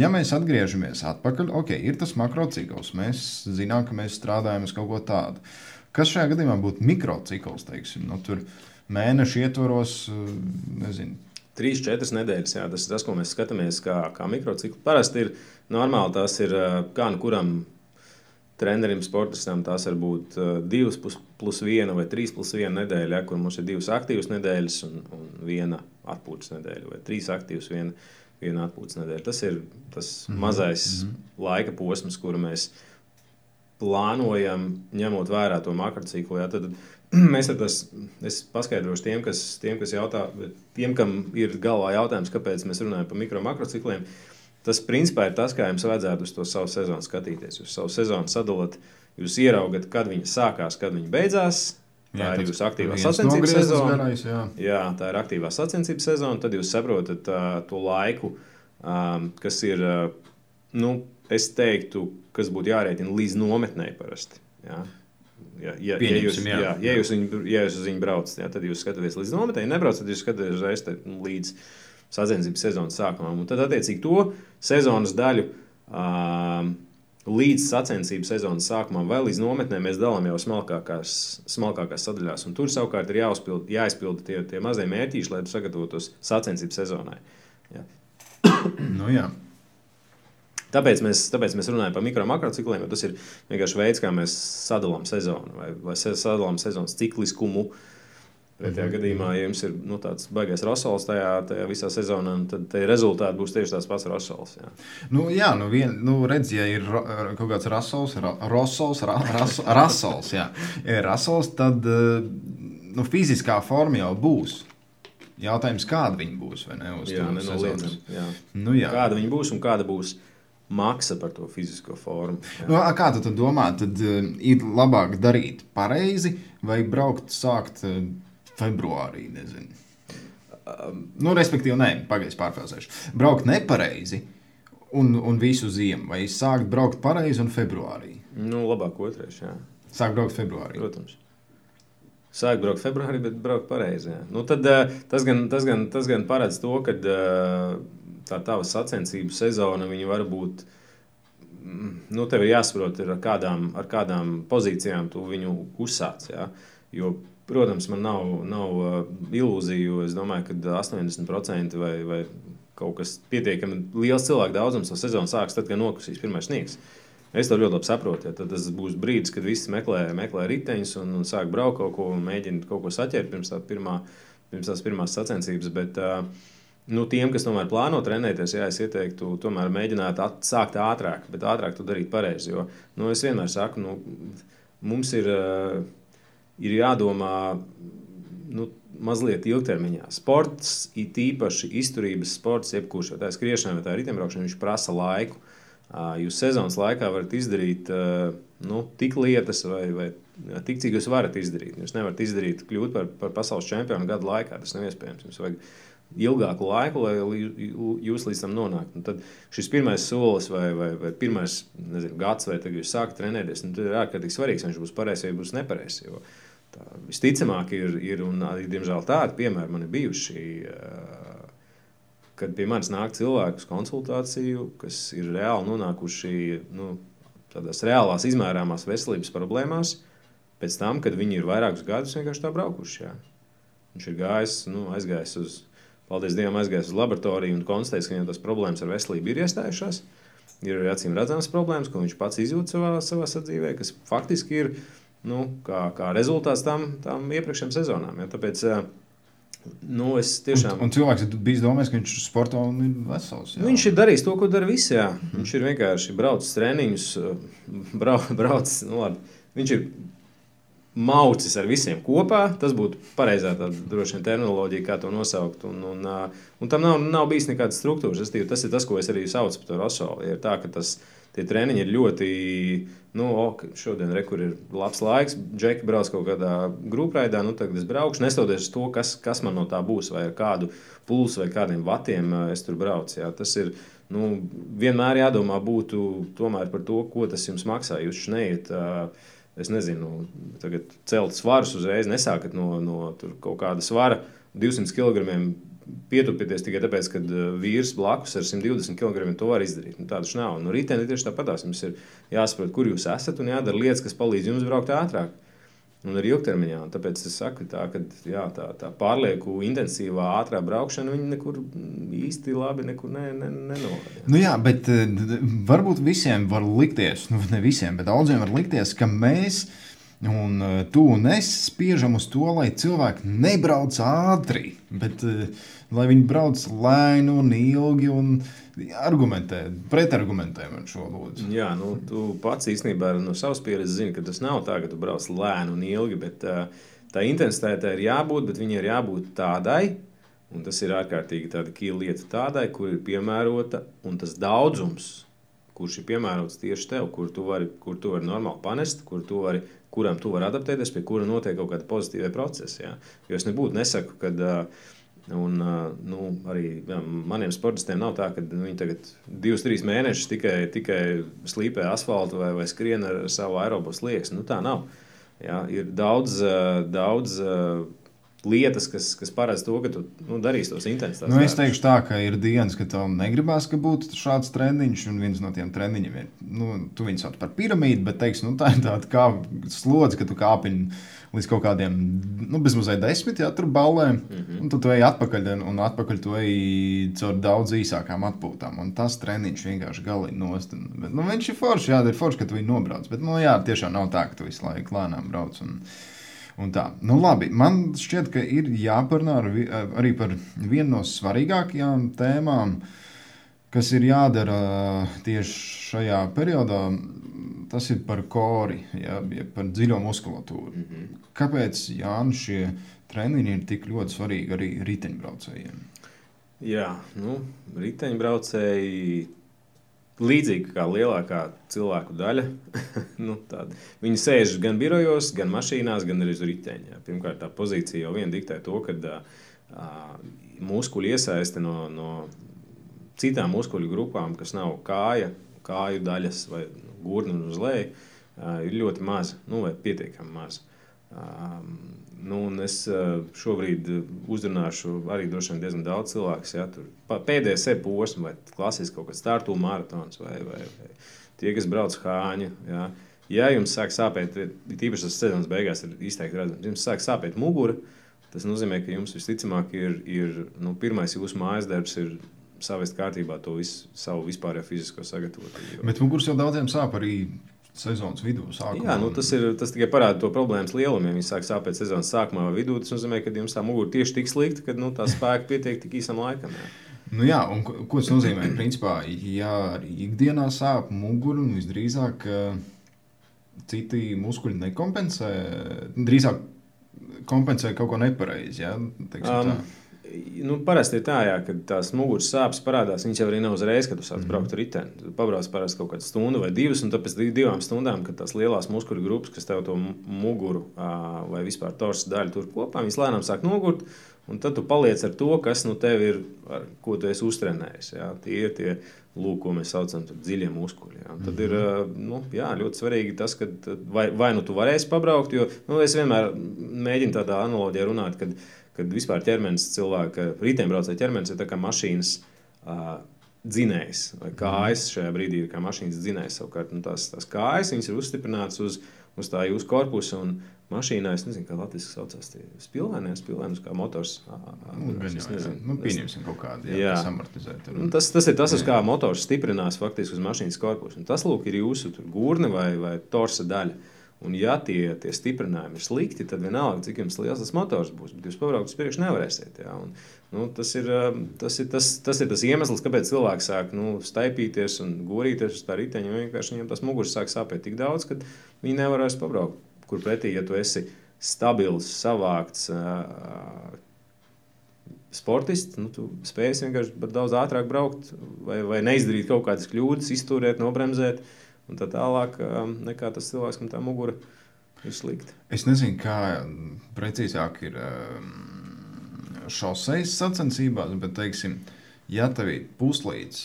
Ja mēs atgriežamies atpakaļ, ok, ir tas makrocikls. Mēs zinām, ka mēs strādājam uz kaut ko tādu. Kas šajā gadījumā būtu mikrocikls? Teiksim, nu, tur, mēnešu ietvaros, eh, nezinu. Trīs, četras nedēļas. Jā, tas ir tas, ko mēs skatāmies kā, kā mikrociklu. Parasti ir normāli, tas ir eh, kā nu kuram trenerim, sportistam. Tās var būt eh, divas plus, plus viena vai trīs plus viena nedēļa, ja, kur mums ir divas aktīvas nedēļas un, un viena atpūtas nedēļa, vai trīs aktīvas, viena, viena atpūtas nedēļa. Tas ir tas mm -hmm. mazais mm -hmm. laika posms, kuru mēs plānojam, ņemot vērā to makrociklu. Ja, tad, Mēs tas, es paskaidrošu tiem, kas, tiem, kas jautā, tiem, kam ir galvā jautājums, kāpēc mēs runājam par mikro makrocikliem. Tas principā ir tas, kā jums vajadzētu uz to savu sezonu skatīties. Jūs savu sezonu sadalāt, jūs ieraugat, kad viņa sākās, kad viņa beidzās. Tā jā, ir jūsu aktīvā sacensību sezona. Garais, jā. jā, tā ir aktīvā sacensību sezona. Tad jūs saprotat uh, to laiku, um, kas ir, uh, nu, es teiktu, kas būtu jārēķina līdz nometnē parasti. Jā. Ja, ja, ja, jūs, jā. Jā, ja, jūs viņu, ja jūs uz viņu braucat, tad jūs skatāties līdz nometnē. Ja nebraucat, tad jūs skatāties uzreiz nu, līdz sacensības sezonas sākumam. Un tad, attiecīgi, to sezonas daļu. Uh, Līdz sacensību sezonas sākumam vai līdz nometnē mēs dalām jau smalkākās, smalkākās sadaļās. Un tur savukārt ir jāuzpild, jāizpilda tie, tie mazie mērķīši, lai sagatavotos sacensību sezonai. Jā. nu, jā. Tāpēc mēs, tāpēc mēs runājam par mikro makrocikliem, jo tas ir vienkārši veids, kā mēs sadalām sezonu vai, vai sadalām sezonas cikliskumu. Pretējā mm -hmm. gadījumā, ja jums ir nu, tāds baigais rasols tajā, tajā visā sezonā, tad rezultāti būs tieši tāds pats rasols. Jā, nu, jā nu, vien, nu, redz, ja ir kaut kāds rasols, ra, rosols, ra, ras, rasols, jā, ja ir rasols, tad nu, fiziskā forma jau būs. Jautājums, kāda viņa būs? Ne, jā, nenoliedzami. Nu, jā. kāda viņa būs un kāda būs maksa par to fizisko formu. Jā. Nu, kā tu domā, tad uh, ir labāk darīt pareizi vai braukt sākt uh, februārī? Nezinu. Um, nu, respektīvi, nē, pagaidzi pārfrāzēšu. Braukt nepareizi un, un visu ziemu, vai sākt braukt pareizi un februārī? Nu, labāk otrais, jā. Sākt braukt februārī. Protams. Sāk braukt februārī, bet braukt pareizi. Jā. Nu, tad, uh, tas, gan, tas, gan, tas gan paredz to, ka uh, tā tava sacensību sezona var būt. Mm, nu, tev ir jāsaprot, ar kādām, ar kādām pozīcijām tu viņu uzsāc. Ja? Jo Protams, man nav, nav uh, ilūziju. Es domāju, ka 80% vai, vai kaut kas pietiekami liels cilvēku daudzums no sezonas sāks tad, kad nokusīs pirmais sniegs. Es to ļoti labi saprotu. Ja, tad būs brīdis, kad visi meklē, meklē riteņus un, un sāk braukt kaut ko un mēģina kaut ko saķert pirms, tā pirmā, pirms tās pirmās sacensības. Bet, uh, Nu, tiem, kas tomēr plāno trenēties, jā, es ieteiktu, tomēr mēģināt at, sākt ātrāk, bet ātrāk to darīt pareizi. Jo nu, es vienmēr saku, nu, mums ir, uh, ir jādomā nu, mazliet ilgtermiņā. Sports, it īpaši izturības sports, jebkurš, tā skriešana, vai tā ir riteņbraukšana, viņš prasa laiku. Uh, jūs sezonas laikā varat izdarīt uh, nu, tik lietas, vai, vai tik cik jūs varat izdarīt. Jūs nevarat izdarīt, kļūt par, par pasaules čempionu gadu laikā. Tas nav iespējams. Jums vajag ilgāku laiku, lai jūs līdz tam nonāktu. Tad šis pirmais solis vai, vai, vai pirmais nezinu, gads, vai tagad jūs sākat trenēties, nu, ir ārkārtīgi svarīgs, vai viņš būs pareizs vai būs nepareizs. Visticamāk, ir, ir un diemžēl tādi piemēri man ir bijuši. Kad pie manis nāk cilvēki uz konsultāciju, kas ir reāli nonākuši nu, tādās reālās, izmērāmās veselības problēmās, pēc tam, kad viņi ir vairākus gadus vienkārši tā braukuši. Jā. Viņš ir gājis, nu, aizgājis uz paldies Dievam, aizgājis uz laboratoriju un konstatējis, ka viņam tas problēmas ar veselību ir iestājušās. Ir arī acīm redzamas problēmas, ko viņš pats izjūt savā, savā sadzīvē, kas faktiski ir nu, kā, kā rezultāts tam, tam iepriekšējām sezonām. Ja? Tāpēc, Nu, tiešām... un, un cilvēks ir bijis domājis, ka viņš ir sportā un ir vesels. Jā. Viņš ir darījis to, ko dara visi. Jā. Viņš ir vienkārši braucis treniņus, brauc, brauc, nu, labi. viņš ir maucis ar visiem kopā. Tas būtu pareizā droši vien terminoloģija, kā to nosaukt. Un, un, un tam nav, nav bijis nekādas struktūras. Es, tas ir tas, ko es arī saucu par to rasolu. Ir tā, ka tas, tie treniņi ir ļoti, nu, ok, šodien re, ir labs laiks. Džeki brauc kaut kādā grupraidā, nu, tagad es braukšu, nestoties uz to, kas, kas man no tā būs, vai ar kādu pulsu vai kādiem vatiem es tur braucu. Jā. Tas ir nu, vienmēr jādomā būtu tomēr par to, ko tas jums maksā. Jūs neiet. Uh, es nezinu, tagad celt svarus uzreiz, nesākat no, no kaut kāda svara 200 kg. Pietupieties tikai tāpēc, ka uh, vīrs blakus ar 120 kg to var izdarīt. Nu, Tāda nav. Nu, rītdienā tieši tāpatās. Jums ir jāsaprot, kur jūs esat un jādara lietas, kas palīdz jums braukt ātrāk un arī ilgtermiņā. Un tāpēc es saku, tā, ka jā, tā, tā pārlieku intensīvā, ātrā braukšana nekur īsti labi nekur ne, ne, nenovada. Nu jā, bet eh, varbūt visiem var likties, nu ne visiem, bet daudziem var likties, ka mēs. Un uh, tu un es spiežam uz to, lai cilvēki nebrauc ātri, bet uh, lai viņi brauc lēni un ilgi. Un, argumentē, pretargumentē man šo lūdzu. Jā, nu, tu pats īstenībā no savas pieredzes zini, ka tas nav tā, ka tu brauc lēni un ilgi, bet uh, tā intensitāte ir jābūt, bet viņai ir jābūt tādai, un tas ir ārkārtīgi tāda kīla lieta tādai, kur ir piemērota, un tas daudzums, kurš ir piemērots tieši tev, kur tu vari, kur tu vari normāli panest, kur tu vari, kuram tu vari adaptēties, pie kura notiek kaut kāda pozitīva procesa. Ja? Jo es nebūtu nesaku, ka uh, Un, nu, arī jā, maniem sportistiem nav tā, ka viņi tagad divus, trīs mēnešus tikai, tikai slīpē asfaltu vai, vai skrien ar savu aerobus liekas. Nu, tā nav. Jā, ir daudz, daudz lietas, kas, kas paredz to, ka tu nu, darīsi tos intensitātes. Nu, es teikšu tā, ka ir dienas, kad tev negribās, ka būtu šāds treniņš, un viens no tiem treniņiem ir, nu, tu viņus sauc par piramīdu, bet, teiksim, nu, tā ir tāda kā slodze, ka tu kāpiņi līdz kaut kādiem, nu, bezmazliet desmit, ja tur ballēm. Mm -hmm. Un tad tu ej atpakaļ, un atpakaļ tu ej caur daudz īsākām atpūtām. Un tas treniņš vienkārši galīgi nost. Bet, nu, viņš ir foršs, jā, ir foršs, ka tu viņu nobrauc. Bet, nu, jā, tiešām nav tā, ka tu visu laiku lēnām brauc. Un. Nu, labi, man šķiet, ka ir jāparunā ar, arī par vienu no svarīgākajām tēmām, kas ir jādara tieši šajā periodā tas ir par kori, ja, ja par dziļo muskulatūru. Mm -hmm. Kāpēc Jānis šie treniņi ir tik ļoti svarīgi arī riteņbraucējiem? Jā, nu, riteņbraucēji līdzīgi kā lielākā cilvēku daļa. nu, tāda. Viņi sēž gan birojos, gan mašīnās, gan arī uz riteņa. Pirmkārt, tā pozīcija jau vien diktē to, ka uh, muskuļu iesaiste no, no citām muskuļu grupām, kas nav kāja, kāju daļas vai gurnu uz leju, ir ļoti maza, nu, vai pietiekami maza. Nu, es šobrīd uzrunāšu arī diezgan daudz cilvēku. Ja, pēdējais sev posms, vai klasisks kaut kāds startu maratons, vai, vai, vai tie, kas brauc hāņu. Ja, ja jums sāk sāpēt, tīpaši tas sezonas beigās ir izteikti redzams, jums sāk sāpēt mugura, tas nozīmē, ka jums visticamāk ir, ir nu, pirmais jūsu mājas darbs. Ir, Savest kārtībā to visu, savu vispārējo fizisko sagatavotību. Bet muguras jau daudziem sāp arī sezonas vidū. Sākumā. Jā, nu, tas, ir, tas tikai parāda to problēmas lielumu. Ja viņi sāk sāpēt sezonas sākumā vai vidū, tas nozīmē, ka jums tā mugura tieši tik slikta, ka nu, tā spēka pietiek tik īsam laikam. Jā. Nu jā, un ko, tas nozīmē? Principā, ja ikdienā sāp mugura, un visdrīzāk citi muskuļi nekompensē, drīzāk kompensē kaut ko nepareizi. Ja? Teiksim, um, nu, parasti ir tā, jā, ka tās muguras sāpes parādās. Viņas jau arī nav uzreiz, kad tu sāc mm -hmm. braukt ar riteni. Tu pabrauc parasti kaut kādu stundu vai divas, un pēc divām stundām, kad tās lielās muskuļu grupas, kas tev to muguru vai vispār torsa daļu tur kopā, viņas lēnām sāk nogurt. Un tad tu paliec ar to, kas nu tev ir, ar ko tu esi uztrenējis. Jā. Tie ir tie lūk, ko mēs saucam par dziļiem muskuļiem. Jā. Tad ir mhm. nu, jā, ļoti svarīgi tas, ka vai, vai nu tu varēsi pabraukt, jo nu, es vienmēr mēģinu tādā analoģijā runāt, kad, vispār ķermenis cilvēka riteņbraucēja ķermenis ir kā mašīnas. Uh, Dzinējs vai kājas šajā brīdī ir kā mašīnas dzinējs. Savukārt nu, tās, tās kājas ir uzstiprinātas uz, uz tā jūsu korpusa. Un, mašīnā. Es nezinu, kā Latvijas saucās. Spilvēnē, spilvēnus kā motors. Nu, es nezinu, nu, pieņemsim kaut kādu jā, jā. amortizēt. Un... Tas, tas ir tas, uz kā motors stiprinās faktiski uz mašīnas korpusu. Un tas, lūk, ir jūsu gurne vai, vai torsa daļa. Un, ja tie, tie stiprinājumi ir slikti, tad vienalga, cik jums liels tas motors būs, bet jūs pabraukt uz priekšu nevarēsiet. Jā. Un, nu, tas, ir, tas, ir, tas, tas ir tas iemesls, kāpēc cilvēki sāk nu, staipīties un gorīties uz tā riteņa. Vienkārši viņiem tas muguras sāk sāpēt tik daudz, ka viņi nevar vairs pabraukt kur pretī, ja tu esi stabils, savākts. Uh, Sportists, nu, tu spēsi vienkārši daudz ātrāk braukt, vai, vai neizdarīt kaut kādas kļūdas, izturēt, nobremzēt, un tā tālāk, nekā tas cilvēks, kam tā mugura ir slikta. Es nezinu, kā precīzāk ir šoseis sacensībās, bet, teiksim, ja tev ir puslīdz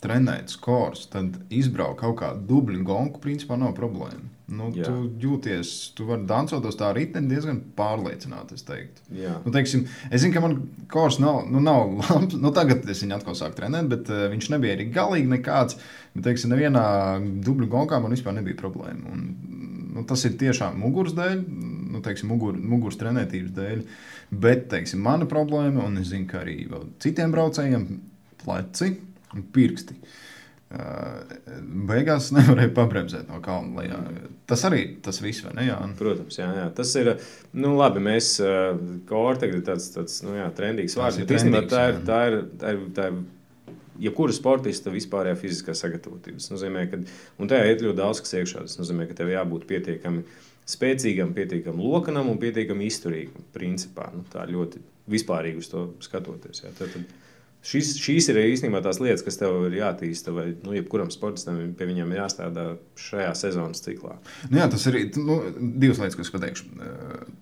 trenēts kors, tad izbraukt kaut kādu dubļu gonku, principā nav problēma. Nu, Jā. tu jūties, tu vari dancot uz tā riteni diezgan pārliecināti. Es, nu, teiksim, es zinu, ka man kors nav, nu, nav labs. Nu, tagad es viņu atkal sāku trenēt, bet uh, viņš nebija arī galīgi nekāds. Bet, teiksim, nevienā dubļu gonkā man vispār nebija problēma. Un, nu, tas ir tiešām muguras dēļ, nu, teiksim, mugur, muguras trenētības dēļ. Bet, teiksim, mana problēma, un es zinu, ka arī citiem braucējiem, pleci un pirksti. Beigās nevarēja pabremzēt no kalna lejā. Tas arī tas viss, vai ne? Jā? Protams, jā, jā. tas ir. Nu, labi, mēs korte ir tāds, tāds nu, jā, trendīgs vārds. Bet īstenībā tā ir, tā ir, tā ir, tā ir jebkura sportista vispārējā fiziskā sagatavotība. Tas nozīmē, ka tajā ir ļoti daudz kas iekšā. Tas nozīmē, ka tev jābūt pietiekami spēcīgam, pietiekami lokanam un pietiekami izturīgam. Principā nu, tā ļoti vispārīgi uz to skatoties. Jā. Tad, tad, Šis, šīs ir īstenībā tās lietas, kas tev ir jāattīsta, vai nu, jebkuram sportistam pie viņiem jāstrādā šajā sezonas ciklā. Nu jā, tas ir nu, divas lietas, ko es pateikšu.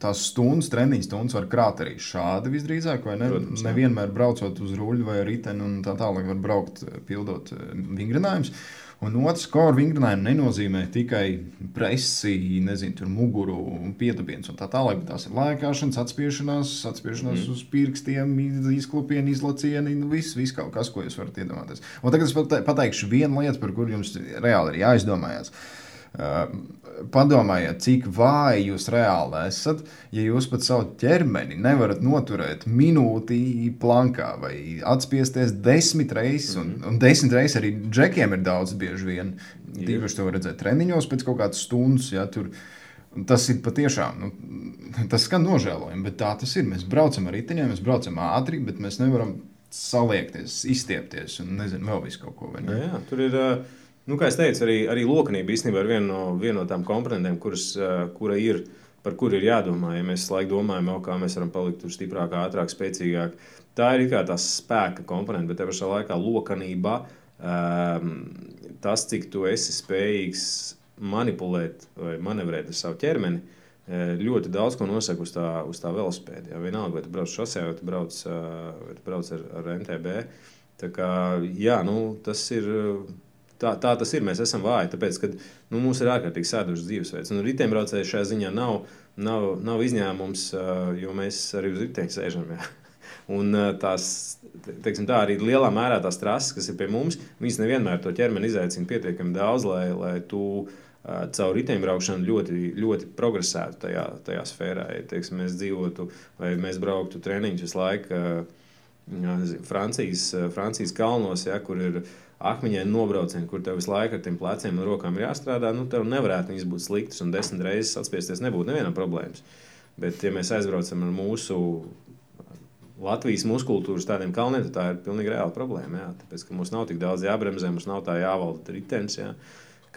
Tās stundas, treniņa stundas var krāt arī šādi visdrīzāk, vai ne? Protams, Nevienmēr braucot uz ruļļu vai riteni un tā tālāk var braukt, pildot vingrinājumus. Un otrs, kā ar vingrinājumu nenozīmē tikai presi, nezinu, muguru un pietupiens un tā tālāk. Tās ir lēkāšanas, atspiešanās, atspiešanās mm. uz pirkstiem, izklupieni, izlocieni, nu, viss, viss kaut kas, ko jūs varat iedomāties. Un tagad es pateikšu vienu lietu, par kuru jums reāli ir jāizdomājas. Uh, padomājiet, cik vāji jūs reāli esat, ja jūs pat savu ķermeni nevarat noturēt minūti plankā vai atspiesties desmit reizes. Mm -hmm. un, un desmit reizes arī džekiem ir daudz bieži vien. Tīpaši to redzēt treniņos pēc kaut kādas stundas. Ja, tur, Tas ir patiešām, nu, tas skan nožēlojami, bet tā tas ir. Mēs braucam ar riteņiem, mēs braucam ātri, bet mēs nevaram saliekties, izstiepties un nezinu, vēl visu kaut ko. Jā, jā, tur ir. Uh Nu, kā jau teicu, arī, arī lokanība īstenībā ir viena no, viena no tām komponentiem, kuras, kura ir, par kuru ir jādomā. Ja mēs laikam domājam, jau, kā mēs varam palikt stiprāk, ātrāk, spēcīgāk, tā ir kā tā spēka komponente, bet te pašā laikā lokanībā um, tas, cik tu esi spējīgs manipulēt vai manevrēt ar savu ķermeni. Ļoti daudz ko nosaka uz tā, uz tā velospēda. Ja vienalga, vai tu brauc šosē, vai tu brauc, vai tu brauc ar, ar MTB. Tā kā, jā, nu, tas ir Tā, tā tas ir. Mēs esam vāji, tāpēc, ka nu, mums ir ārkārtīgi sēdošs dzīvesveids. Un riteņbraucēji šajā ziņā nav, nav, nav izņēmums, jo mēs arī uz riteņa sēžam. Jā. Un tās, teiksim, tā arī lielā mērā tās trases, kas ir pie mums, viņas nevienmēr to ķermeni izaicina pietiekami daudz, lai, lai tu caur riteņbraukšanu ļoti, ļoti progresētu tajā, tajā sfērā. Ja teiksim, mēs dzīvotu vai mēs brauktu treniņus visu laiku Francijas, Francijas kalnos, ja, kur ir akmeņaini nobraucieni, kur tev visu laiku ar tiem pleciem un rokām ir jāstrādā, nu, tev nevarētu viņas būt sliktas un desmit reizes atspiesties nebūtu nevienam problēmas. Bet, ja mēs aizbraucam ar mūsu Latvijas muskultūras tādiem kalniem, tad tā ir pilnīgi reāla problēma. Jā. Tāpēc, ka mums nav tik daudz jābremzē, mums nav tā jāvalda ritenis. Jā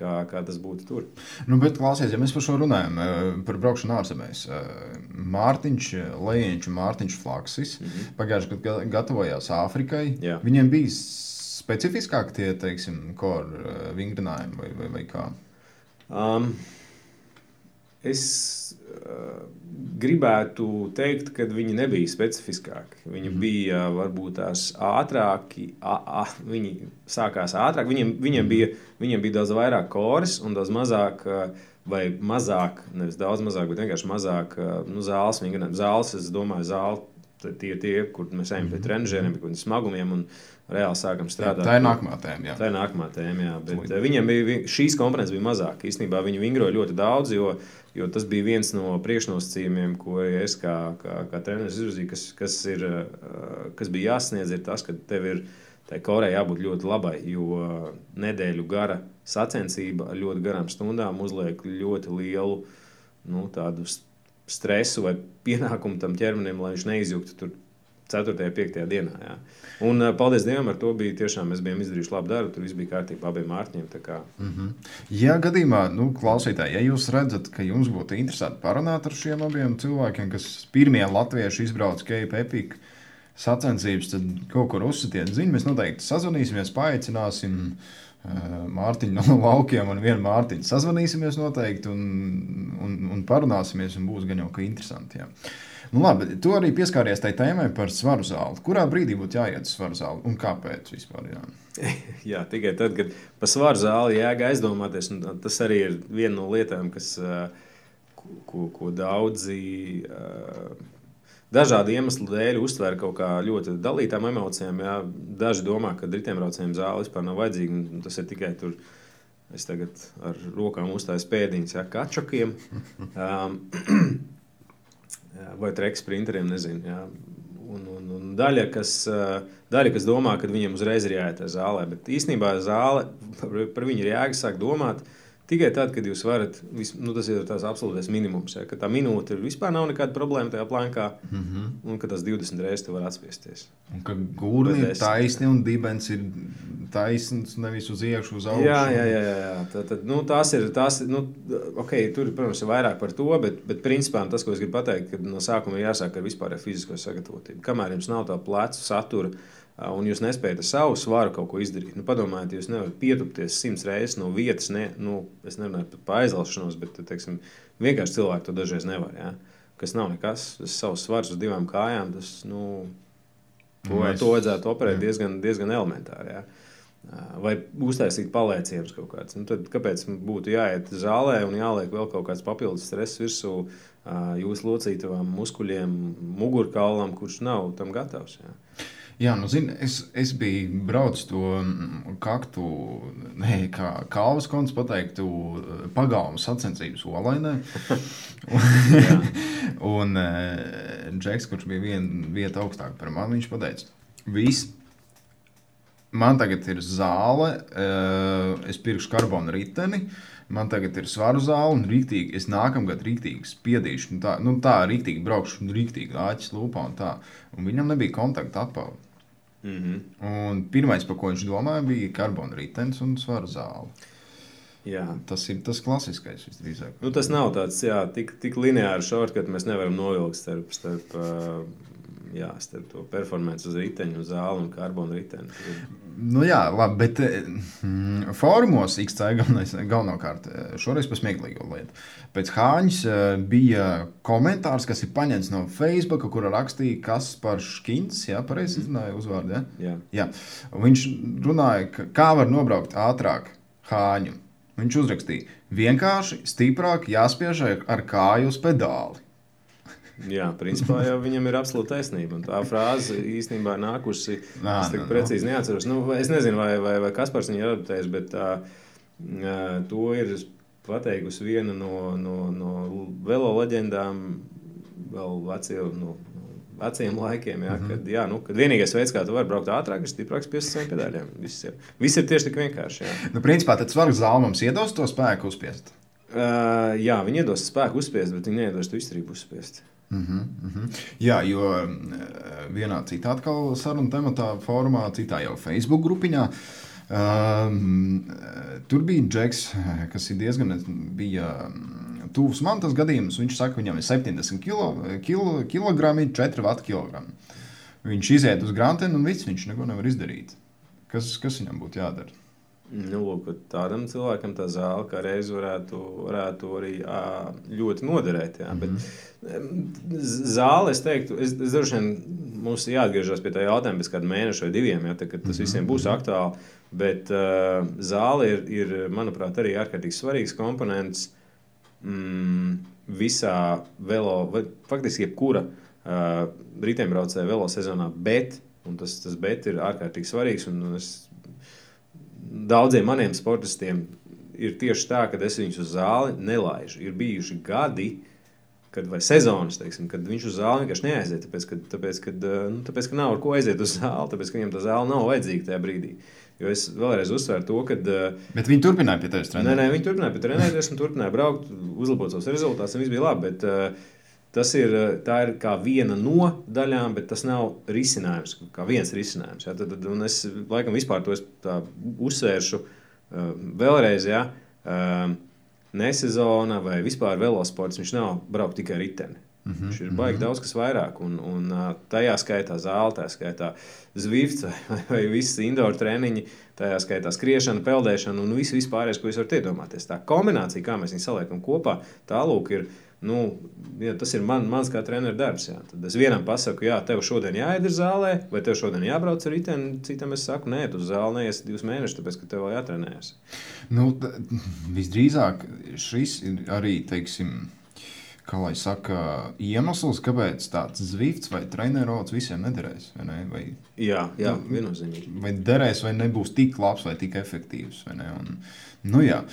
kā, kā tas būtu tur. Nu, bet, klausies, ja mēs par šo runājam, eh, par braukšanu ārzemēs, eh, Mārtiņš, Lejiņš un Mārtiņš Flaksis mm -hmm. pagājušajā gadā gatavojās Āfrikai. Jā. Viņiem bija specifiskāk tie, teiksim, kor eh, vingrinājumi vai, vai, vai kā? Um, es uh, gribētu teikt, ka viņi nebija specifiskāki. Viņi mm. bija varbūt tās ātrāki, a, a, viņi sākās ātrāk. Viņiem, viņiem, bija, viņiem bija daudz vairāk koris un daudz mazāk. Vai mazāk, nevis daudz mazāk, bet vienkārši mazāk nu, zāles. Zāles, es domāju, zāle tie ir tie, kur mēs ejam pie mhm. trenižieriem, pie smagumiem un reāli sākam strādāt. Tā ir nākamā tēma. Jā. Tā ir nākamā tēma, jā. Bet Slim. viņiem bija šīs komponentes bija mazāk. Īstenībā viņi vingroja ļoti daudz, jo, jo tas bija viens no priekšnosacījumiem, ko es kā, kā, kā treneris izvirzīju, kas, kas, ir, kas bija jāsniedz, ir tas, ka tev ir korei jābūt ļoti labai, jo nedēļu gara sacensība ar ļoti garām stundām uzliek ļoti lielu nu, tādu stresu vai pienākumu tam ķermenim, lai viņš neizjuktu tur 4. un 5. dienā. Jā. Un, paldies Dievam, ar to bija tiešām mēs bijām izdarījuši labu darbu. Tur viss bija kārtībā abiem mārciņiem. Mm -hmm. Ja gadījumā, nu, klausītāji, ja jūs redzat, ka jums būtu interesanti parunāt ar šiem abiem cilvēkiem, kas pirmie latvieši izbrauca Cape Epic sacensības, tad kaut kur uzsitiet ziņu. Mēs noteikti sazvanīsimies, paaicināsim. Mm Mārtiņu no laukiem un vienu Mārtiņu sazvanīsimies noteikti un, un, un parunāsimies, un būs gan jau ka interesanti. Jā. Nu, labi, tu arī pieskāries tai tēmai par svaru zāli. Kurā brīdī būtu jāiet uz svaru zāli un kāpēc vispār? Jā, jā tikai tad, kad par svaru zāli jēga aizdomāties, tas arī ir viena no lietām, kas, ko, ko daudzi dažādu iemeslu dēļ uztver kaut kā ļoti dalītām emocijām. Jā. Daži domā, ka riteņbraucējiem zāle vispār nav vajadzīga. Tas ir tikai tur. Es tagad ar rokām uzstāju pēdiņus, ja kačakiem um, vai treks sprinteriem, nezinu. Jā. Un, un, un daļa, kas, daļa, kas domā, ka viņiem uzreiz ir jāiet uz zālē, bet īstenībā zāle par viņu ir jāsāk domāt. Uh, Tikai tad, kad jūs varat, vis, nu, tas ir tas absolūtais minimums, ja, ka tā minūte vispār nav nekāda problēma tajā plānā, mm -hmm. un ka tas 20 reizes var atspiesties. Un ka gurni ir taisni un dibens ir taisns nevis uz iekšā, uz augšu. Jā, jā, jā. jā. Tad, tad, nu, tās ir, tās, nu, okay, tur, protams, ir vairāk par to, bet, bet principā tas, ko es gribu pateikt, ka no sākuma ir jāsāk ar vispārēju fizisko sagatavotību. Kamēr jums nav tā plecu satura, un jūs nespējat ar savu svaru kaut ko izdarīt. Nu, padomājiet, jūs nevarat pietupties simts reizes no vietas. Ne, nu, es nemanāšu par aizlaušanos, bet teiksim, vienkārši cilvēki to dažreiz nevar. Ja? Kas nav nekas, tas savs svars uz divām kājām. Tas, nu, to, nu, es... to vajadzētu operēt diezgan, diezgan elementāri. Ja? Vai uztaisīt palēcienus kaut kādus. Nu, tad kāpēc būtu jāiet zālē un jāliek vēl kaut kāds papildus stress virsū jūsu locītavām, muskuļiem, mugurkaulam, kurš nav tam gatavs? Ja? Jā, nu, zini, es, es biju braucis to mm, kaktu, ne, kā kalvas konts pateiktu, pagalmu sacensības olainē. un, uh, Džeks, kurš bija viena vieta augstāk par mani, viņš pateica, viss. Man tagad ir zāle, uh, es pirkšu karbonu riteni, man tagad ir svaru zāle, un rīktīgi, es nākamgad rīktīgi spiedīšu, nu tā, nu tā rīktīgi braukšu, un rīktīgi āķis lūpā un tā. Un viņam nebija kontakta atpakaļ. Mm -hmm. Pirmais, par ko viņš domāja, bija karbona ritenis un svaru zāle. Jā. Tas ir tas klasiskais visdrīzāk. Nu, tas nav tāds jā, tik, tik lineārs šorts, ka mēs nevaram novilkt starp, starp, jā, starp to performanci uz riteņa, uz zāli un karbona riteni. Nu, jā, labi, bet mm, fórumos XC galvenokārt šoreiz par smieklīgu lietu. Pēc Hāņas bija komentārs, kas ir paņemts no Facebook, kur rakstīja, kas par Škins, jā, pareizi izrunāja uzvārdu. Ja? Jā. Jā. Viņš runāja, kā var nobraukt ātrāk Hāņu. Viņš uzrakstīja, vienkārši stiprāk jāspiež ar kāju uz pedāli. Jā, principā jau viņam ir absolūta taisnība. Un tā frāze īstenībā nākusi. Nā, es nā, precīzi neatceros. Nu, es nezinu, vai, vai, vai Kaspars viņu ir adaptējis, bet tā, to ir pateikusi viena no, no, no velo leģendām, vēl veciem, no, no veciem laikiem. Ja, mm -hmm. kad, jā, nu, kad vienīgais veids, kā tu vari braukt ātrāk, ir stiprāks pie saviem pedāļiem. Viss ir, viss ir tieši tik vienkārši. Jā. Nu, principā tas svarīgs zāle mums iedos to spēku uzspiest. Uh, jā, viņi iedos spēku uzspiest, bet viņi neiedos to izturību uzspiest. Mm -hmm, mm -hmm. Jā, jo vienā citā sarunu tematā, formā, citā jau Facebook grupiņā. Um, tur bija Džeks, kas ir diezgan bija tuvs man tas gadījums. Viņš saka, viņam ir 70 kilo, kilo, kg, 4 vati kg. Viņš iziet uz grāmatiem un viss viņš neko nevar izdarīt. Kas, kas viņam būtu jādara? Nu, lūk, tādam cilvēkam tā zāle kā reiz varētu, varētu arī jā, ļoti noderēt. Jā, mm -hmm. Zāle, es teiktu, es, es droši vien mums jāatgriežas pie tā jautājuma pēc kāda mēneša vai diviem, ja, tad, tas visiem būs mhm. aktuāli. Bet uh, zāle ir, ir, manuprāt, arī ārkārtīgi svarīgs komponents mm, visā velo, vai faktiski jebkura uh, riteņbraucēja velo sezonā. Bet, un tas, tas bet ir ārkārtīgi svarīgs. Es daudziem maniem sportistiem ir tieši tā, ka es viņus uz zāli nelaižu. Ir bijuši gadi, kad, vai sezonas, teiksim, kad viņš uz zāli vienkārši neaiziet. Tāpēc, ka, tāpēc, ka, nu, tāpēc, ka nav ar ko aiziet uz zāli, tāpēc, ka viņam tā zāle nav vajadzīga tajā brīdī. Jo es vēlreiz uzsveru to, ka. Bet viņi turpināja pie tevis trenēties. Nē, nē, viņi turpināja pie trenēties un turpināja braukt, uzlabot savus rezultātus, un viss bija labi. Bet, uh, Tas ir, ir kā viena no daļām, bet tas nav risinājums, kā viens risinājums. Ja? Tad, tad, es laikam vispār to uzsvēršu uh, vēlreiz. Ja? Uh, Nesezona vai vispār velosports, viņš nav braukt tikai riteni. Mm -hmm, Viņš ir baigi mm -hmm. daudz kas vairāk, un, un tajā skaitā zāle, tā skaitā zvifts vai, vai, visas indoor treniņi, tajā skaitā skriešana, peldēšana un viss vispārējais, ko jūs varat iedomāties. Tā kombinācija, kā mēs viņus saliekam kopā, tā lūk ir Nu, ja tas ir man, mans kā treneris darbs. Jā. Tad es vienam pasaku, jā, tev šodien jāiet uz zālē, vai tev šodien jābrauc ar riteni. Citam es saku, nē, tu uz zāli neies divus mēnešus, tāpēc, ka tev vēl jātrenējas. Nu, visdrīzāk šis ir arī, teiksim, kā lai saka, iemesls, kāpēc tāds zvifts vai treniņš visiem nederēs. Vai ne? vai, jā, jā nu, viennozīmīgi. Vai derēs, vai nebūs tik labs vai tik efektīvs. Vai un, nu, jā.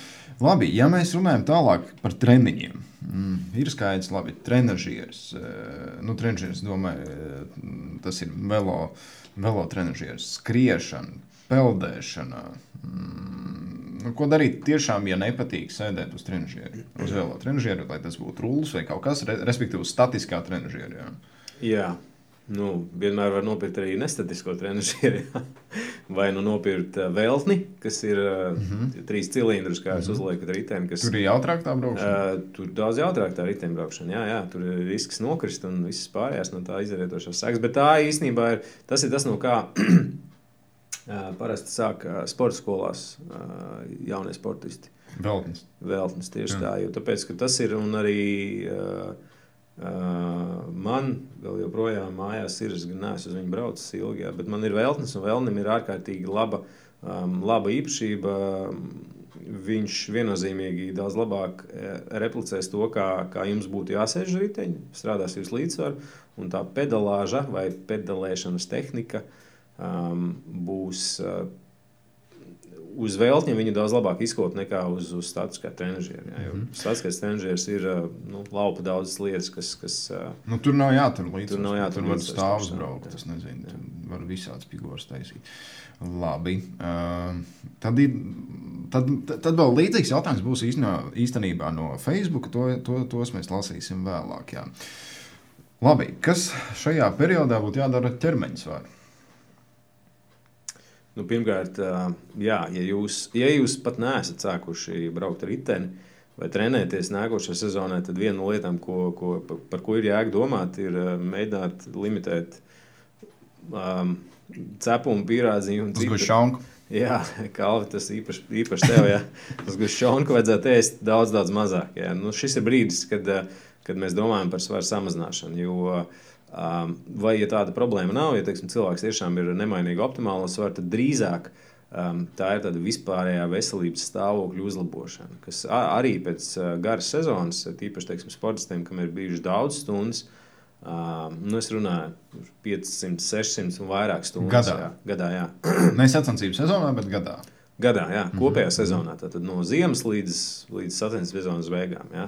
Labi, ja mēs runājam tālāk par treniņiem. Mm, ir skaidrs, labi, trenižieris. Eh, nu, trenižieris, domāju, eh, tas ir velo, velo trenižieris, skriešana, peldēšana. Mm, nu, ko darīt tiešām, ja nepatīk sēdēt uz trenižieru, uz velo trenižieru, lai tas būtu rullis vai kaut kas, respektīvi, statiskā trenižierā. Jā. jā. Nu, vienmēr var nopirkt arī nestatisko trenižeri. Vai nu nopirkt uh, veltni, kas ir mm -hmm. trīs cilindrus, kā mm -hmm. uzliekat riteni. Kas, tur ir jautrāk tā braukšana. Uh, tur daudz jautrāk tā riteņbraukšana. Jā, jā, tur ir risks nokrist un viss pārējās no tā izrietošās sekas. Bet tā īstenībā ir tas, ir tas no kā parasti sāk sporta skolās jaunie sportisti. Veltnis. Veltnis tieši jā. tā, jo tāpēc, tas ir arī. Uh, Man vēl joprojām mājās ir, es neesmu uz viņu braucis ilgi, jā, bet man ir vēlnes, un vēlnim ir ārkārtīgi laba, laba īpašība. Viņš viennozīmīgi daudz labāk replicēs to, kā, kā jums būtu jāsēž riteņi, strādās jūs līdzsvaru, un tā pedalāža vai pedalēšanas tehnika um, būs uh, uz vēltņa viņi daudz labāk izkopja nekā uz, uz statiskā trenižera. Ja, mm -hmm. Statiskais trenižers ir nu, laupa daudzas lietas, kas. kas nu, tur nav jātur līdzi. Tur nav jātur tur var stāvus braukt, tas nezinu, jā. var visāds figūras taisīt. Labi. Uh, tad, ir, tad, tad vēl līdzīgs jautājums būs īstenībā, īstenībā no Facebook. To, to, tos mēs lasīsim vēlāk. Jā. Labi, kas šajā periodā būtu jādara ķermeņa svaru? Nu, pirmkārt, jā, ja, jūs, ja jūs pat neesat sākuši braukt ar riteni vai trenēties nākošajā sezonā, tad viena no lietām, ko, ko, par ko ir jēga domāt, ir mēģināt limitēt um, cepumu, pierādzījumu. Tas būs šaunku. Jā, Kalvi, tas īpaši, īpaši tev, jā. Tas būs šaunku vajadzētu ēst daudz, daudz mazāk. Jā. Nu, šis ir brīdis, kad, kad mēs domājam par svaru samazināšanu, jo uh, vai, ja tāda problēma nav, ja teiksim, cilvēks tiešām ir nemainīgi optimāli svaru, tad drīzāk um, tā ir tāda vispārējā veselības stāvokļa uzlabošana, kas arī pēc uh, garas sezonas, tīpaši teiksim, sportistiem, kam ir bijušas daudz stundas, um, nu, es runāju 500, 600 un vairāk stundas gadā. Jā, gadā jā. ne sacensību sezonā, bet gadā. Gadā, jā, kopējā sezonā. Tad no ziemas līdz, līdz sacensības sezonas beigām. Jā.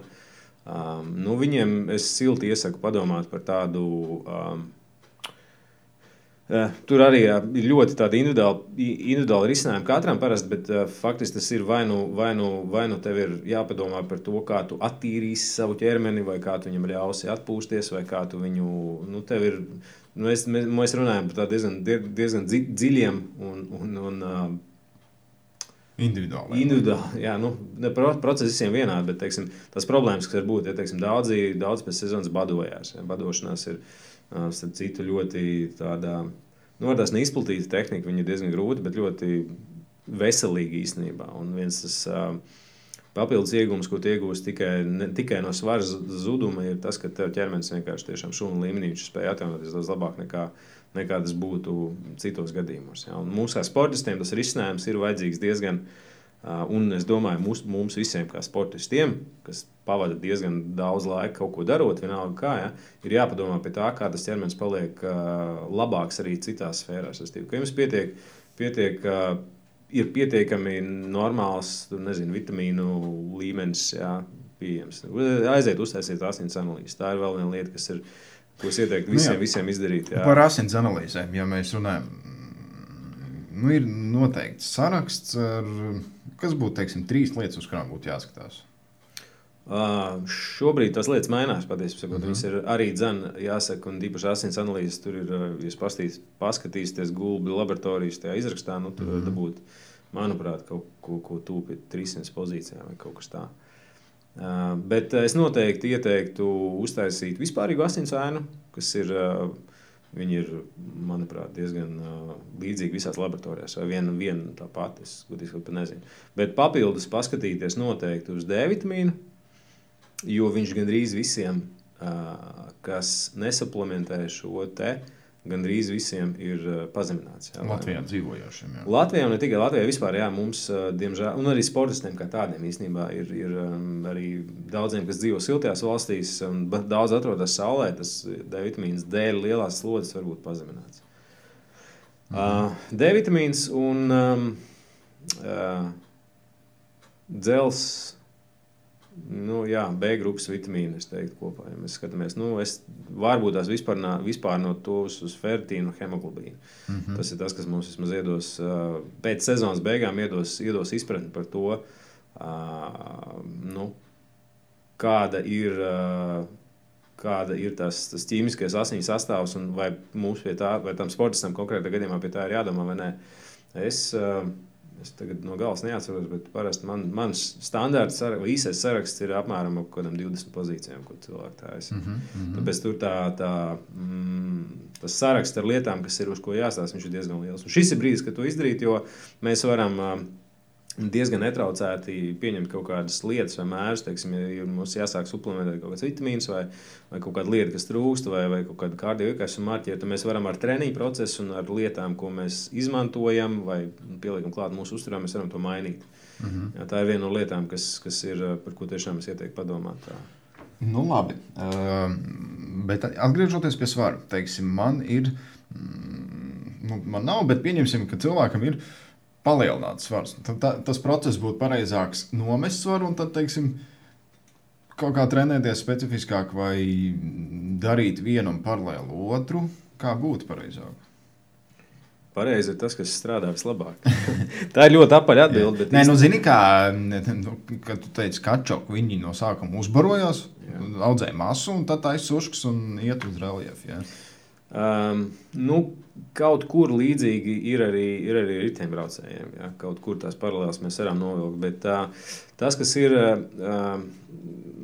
Um, nu, viņiem es silti iesaku padomāt par tādu. Um, Tur arī jā, ir ļoti individuāli, individuāli risinājumi katram parasti, bet uh, faktiski tas ir vai nu, vai, nu, vai nu tev ir jāpadomā par to, kā tu attīrīsi savu ķermeni, vai kā tu viņam ļausi atpūsties, vai kā tu viņu. Nu, ir, nu, mēs, mēs, mēs runājam par tādiem diezgan, diezgan dziļiem un, un, un uh, Individuāli. Individuāli, jā, nu, procesi visiem vienādi, bet teiksim, tas problēmas, kas var būt, ja teiksim, daudzi, daudz pēc sezonas badojās. Ja, badošanās ir starp citu ļoti tādā, nu, tās neizplatīta tehnika, viņa ir diezgan grūta, bet ļoti veselīga īstenībā. Un viens tas papildus iegūms, ko iegūst tikai, ne, tikai no svara zuduma, ir tas, ka tev ķermenis vienkārši tiešām šūnu līmenī spēj atjaunoties daudz labāk nekā nekā tas būtu citos gadījumos. Ja. Mums, kā sportistiem, tas risinājums ir vajadzīgs diezgan. Un es domāju, mums, mums visiem, kā sportistiem, kas pavada diezgan daudz laika kaut ko darot, vienalga kā, ja, ir jāpadomā pie tā, kā tas ķermenis paliek labāks arī citās sfērās. Es domāju, ka jums pietiek, pietiek ir pietiekami normāls nezinu, vitamīnu līmenis, jā, pieejams. Aiziet, uztaisiet asins analīzes. Tā ir vēl viena lieta, kas ir Ko es ieteiktu nu visiem, nu, jā. visiem izdarīt? Jā. Par asins analīzēm, ja mēs runājam, nu, ir noteikts saraksts, ar, kas būtu teiksim, trīs lietas, uz kurām būtu jāskatās. Uh, šobrīd tas lietas mainās. Patiesībā mm -hmm. viņas ir arī dzēna, jāsaka, un īpaši asins analīzes. Tur ir, jūs pastīs, paskatīsieties gulbi laboratorijas tajā izrakstā, nu, tur mm -hmm. dabūt, manuprāt, kaut ko, ko tūpīt 300 pozīcijām vai kaut kas tāds. Bet es noteikti ieteiktu uztaisīt vispārīgu asinsvainu, kas ir, ir manuprāt, diezgan līdzīga visās laboratorijās. Vai viena, viena tā pati, es gudīgi pat nezinu. Bet papildus paskatīties noteikti uz D vitamīnu, jo viņš gandrīz visiem, kas nesaplementē šo te gandrīz visiem ir uh, pazemināts. Jā, Latvijā dzīvojošiem. Jā. Latvijā ne tikai Latvijā, vispār, jā, mums, uh, diemžēl, un arī sportistiem kā tādiem īstenībā ir, ir um, arī daudziem, kas dzīvo siltajās valstīs, un daudz atrodas saulē, tas D vitamīns dēļ lielās slodzes var būt pazemināts. Mhm. Uh, D vitamīns un um, uh, dzels Nu, jā, B grupas vitamīni, es teiktu, kopā. Ja mēs skatāmies, nu, es varbūt tās vispār, vispār no tos uz fertīnu hemoglobīnu. Mm -hmm. Tas ir tas, kas mums vismaz iedos, pēc sezonas beigām iedos, iedos izpratni par to, nu, kāda ir. Kāda ir tas, tas ķīmiskais asins sastāvs, un vai mums pie tā, vai tam sportistam konkrētā gadījumā pie tā ir jādomā vai nē. Es uh, Es tagad no galas neatceros, bet parasti man, mans standarts, īsais saraksts ir apmēram ap 20 pozīcijām, ko cilvēki taisa. Mm -hmm. Tāpēc tur tā, tā, mm, tas saraksts ar lietām, kas ir uz ko jāstāsta, ir diezgan liels. Un šis ir brīdis, kad to izdarīt, jo mēs varam. Uh, diezgan netraucēti pieņemt kaut kādas lietas vai mērus. Teiksim, ja mums jāsāk suplementēt kaut kāds vitamīns vai, vai kaut kāda lieta, kas trūkst, vai, vai kaut kāda kardioveikāšana marķēta, tad mēs varam ar treniņu procesu un ar lietām, ko mēs izmantojam vai pieliekam klāt mūsu uzturā, mēs varam to mainīt. -hmm. Jā, tā ir viena no lietām, kas, kas ir, par ko tiešām es ieteiktu padomāt. Tā. Nu, labi, uh, bet atgriežoties pie svara, teiksim, man ir, mm, nu, man nav, bet pieņemsim, ka cilvēkam ir ielikās palielināts svars. Tad tā, tas process būtu pareizāks nomest svaru un tad, teiksim, kaut kā trenēties specifiskāk vai darīt vienu un paralēli otru. Kā būtu pareizāk? Pareizi ir tas, kas strādā vislabāk. tā ir ļoti apaļa atbilde. Nē, nu, zini, kā, nu, tu teici, ka čoku viņi no sākuma uzbarojās, audzēja masu un tad aizsuškas un iet uz reliefu. Um, nu, kaut kur līdzīgi ir arī, ir arī riteņbraucējiem. Ja? Kaut kur tās paralēlas mēs varam novilkt. Bet tā, tas, kas ir, uh,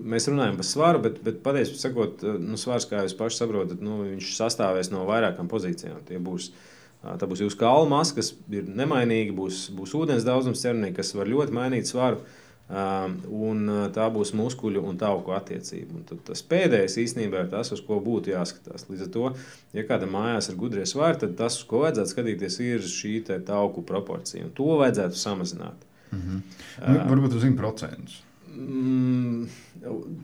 mēs runājam par svaru, bet, bet patiesībā nu, svars, kā jūs paši saprotat, nu, viņš sastāvēs no vairākām pozīcijām. Tie būs Tā būs jūsu kalna masa, kas ir nemainīga, būs, būs ūdens daudzums ķermenī, kas var ļoti mainīt svaru. Un tā būs muskuļu un tauku attiecība. Un tas pēdējais īstenībā ir tas, uz ko būtu jāskatās. Līdz ar to, ja kādam mājās ir gudrie svari, tad tas, uz ko vajadzētu skatīties, ir šī tauku proporcija. Un to vajadzētu samazināt. Mm -hmm. uh, Varbūt uz 100%. Mm,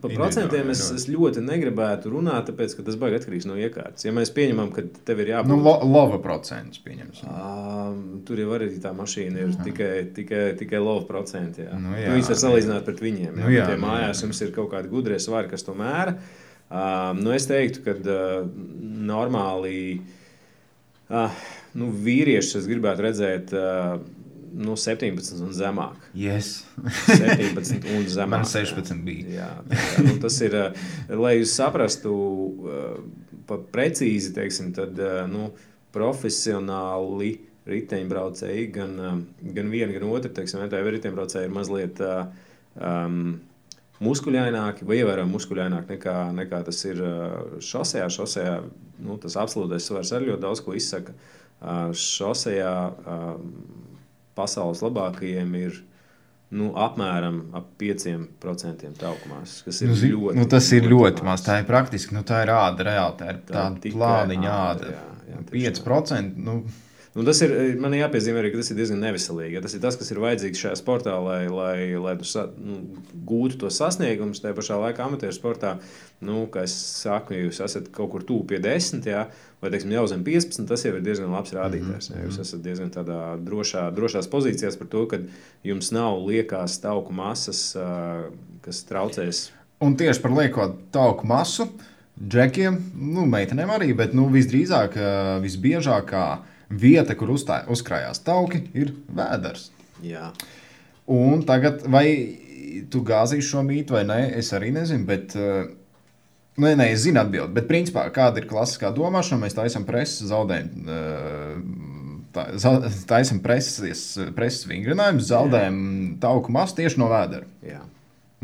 par procentiem es, es ļoti negribētu runāt, tāpēc, ka tas baigs atkarīgs no iekārtas. Ja mēs pieņemam, ka tev ir jābūt nu, lo, lova procents, pieņemsim. Um, tur jau arī tā mašīna ir Aha. tikai, tikai, tikai lova procenti. Jā. Nu, jā, nu, Viņus var salīdzināt pret viņiem. Nu, jā, jā, mājās jā. jums ir kaut kādi gudrie svari, kas to mēra. Um, nu, es teiktu, ka uh, normāli uh, nu, vīriešus es gribētu redzēt. Uh, nu, 17 un zemāk. Yes. 17 un zemāk. Man 16 bija. Jā, jā, nu, tas ir, eh, lai jūs saprastu eh, precīzi, teiksim, tad eh, nu, profesionāli riteņbraucēji, gan, gan viena, gan otra, teiksim, MTV riteņbraucēji ir mazliet um, muskuļaināki vai ievērojami muskuļaināki nekā, nekā tas ir šosejā. Šosejā nu, tas absolūtais svars arī ļoti daudz ko izsaka. Šosejā um, pasaules labākajiem ir nu, apmēram ap 5% taukumās, kas ir nu, ļoti, nu, tas ir ļoti, ļoti maz. Tā ir praktiski, nu, tā ir āda reāli, tā ir tā, tā plāniņa āda. Jā, jā, 5%. Nu, Nu, tas ir man jāpiezīmē arī, ka tas ir diezgan neveselīgi. Tas ir tas, kas ir vajadzīgs šajā sportā, lai, lai, lai tu sa, nu, gūtu tos sasniegumus. Tajā pašā laikā amatieru sportā, nu, kā es saku, ja jūs esat kaut kur tuvu pie 10, jā, vai teiksim, jau zem 15, tas jau ir diezgan labs rādītājs. Mm -hmm. Jūs esat diezgan tādā drošā, drošās pozīcijās par to, ka jums nav liekās tauku masas, kas traucējis. Un tieši par lieko tauku masu. Džekiem, nu, meitenēm arī, bet nu, visdrīzāk, visbiežāk vieta, kur uzstā, uzkrājās tauki, ir vēders. Jā. Un tagad, vai tu gāzīsi šo mītu vai nē, es arī nezinu. Bet, uh, Nē, nē, es zinu atbildību, bet principā kāda ir klasiskā domāšana? Mēs taisām preses zaudējumu, tā, taisām preses, preses vingrinājumus, zaudējam tauku masu tieši no vēdera. Jā.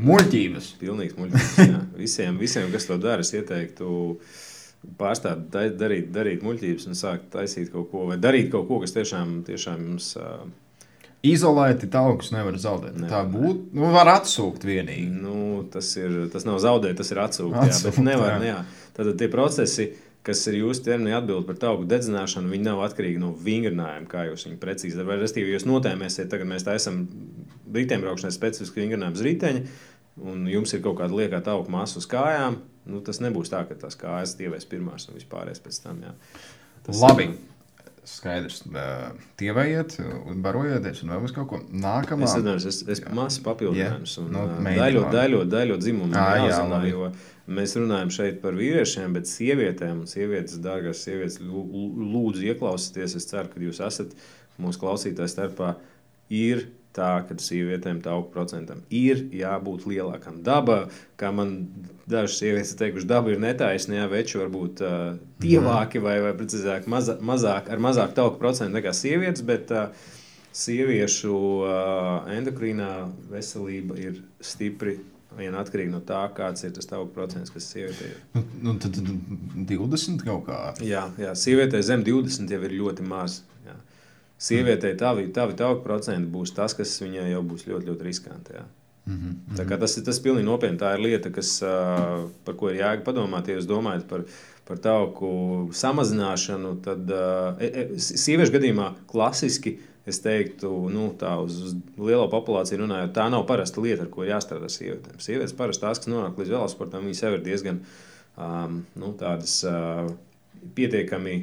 Muļķības. Pilnīgs muļķības. visiem, visiem, kas to dara, es ieteiktu. Uh, pārstāt darīt, darīt muļķības un sākt taisīt kaut ko, vai darīt kaut ko, kas tiešām, tiešām jums. Uh, Izolēti taukus nevar zaudēt. Nevar, Tā būtu. Nu, var atsūkt vienīgi. Nu, tas, ir, tas nav zaudēt, tas ir atsūkt. atsūkt jā, bet nevar. Jā. Jā. Tad tie procesi, kas ir jūsu ķermenī atbild par tauku dedzināšanu, viņi nav atkarīgi no vingrinājuma, kā jūs viņu precīzi darāt. Respektīvi, jūs notēmēsiet, tagad mēs taisām riteņbraukšanai specifisku vingrinājumu uz riteņa, un jums ir kaut kāda liekā tauku masa uz kājām Nu, tas nebūs tā, ka tās kājas dievēs pirmās un vispārējais pēc tam. Jā. Tas Labi. Ir, Skaidrs, tievējiet, barojieties, un vēl uz kaut ko nākamā. Es domāju, es, es masu papildinājumus, un no, nu, daļo, daļo, daļo dzimumu à, jāzina, jā, jo mēs runājam šeit par vīriešiem, bet sievietēm, un sievietes, dārgās sievietes, lūdzu ieklausieties, es ceru, ka jūs esat mūsu klausītāju starpā, ir tā, ka sievietēm tauku procentam ir jābūt lielākam. Daba, kā man dažas sievietes teikuši, daba ir netaisnīga, veči var būt uh, tievāki vai, vai precīzāk, maza, mazāk, ar mazāku tauku procentu nekā sievietes, bet uh, sieviešu uh, endokrīnā veselība ir stipri vien atkarīgi no tā, kāds ir tas tauku procents, kas sievietē ir. Nu, nu, tad 20 kaut kā. Jā, jā sievietē zem 20 jau ir ļoti maz. Sievietei tavi, tavi tauku procenti būs tas, kas viņai jau būs ļoti, ļoti riskanti. Jā. Mm -hmm. Tā tas ir tas pilnīgi nopietni. Tā ir lieta, kas, par ko ir jāga padomāt. Ja jūs domājat par, par tauku samazināšanu, tad e, sieviešu gadījumā klasiski es teiktu, nu, tā uz, uz lielo populāciju runājot, tā nav parasta lieta, ar ko jāstrādā sievietēm. Sievietes parasti tās, kas nonāk līdz velosportam, viņas jau ir diezgan um, nu, tādas uh, pietiekami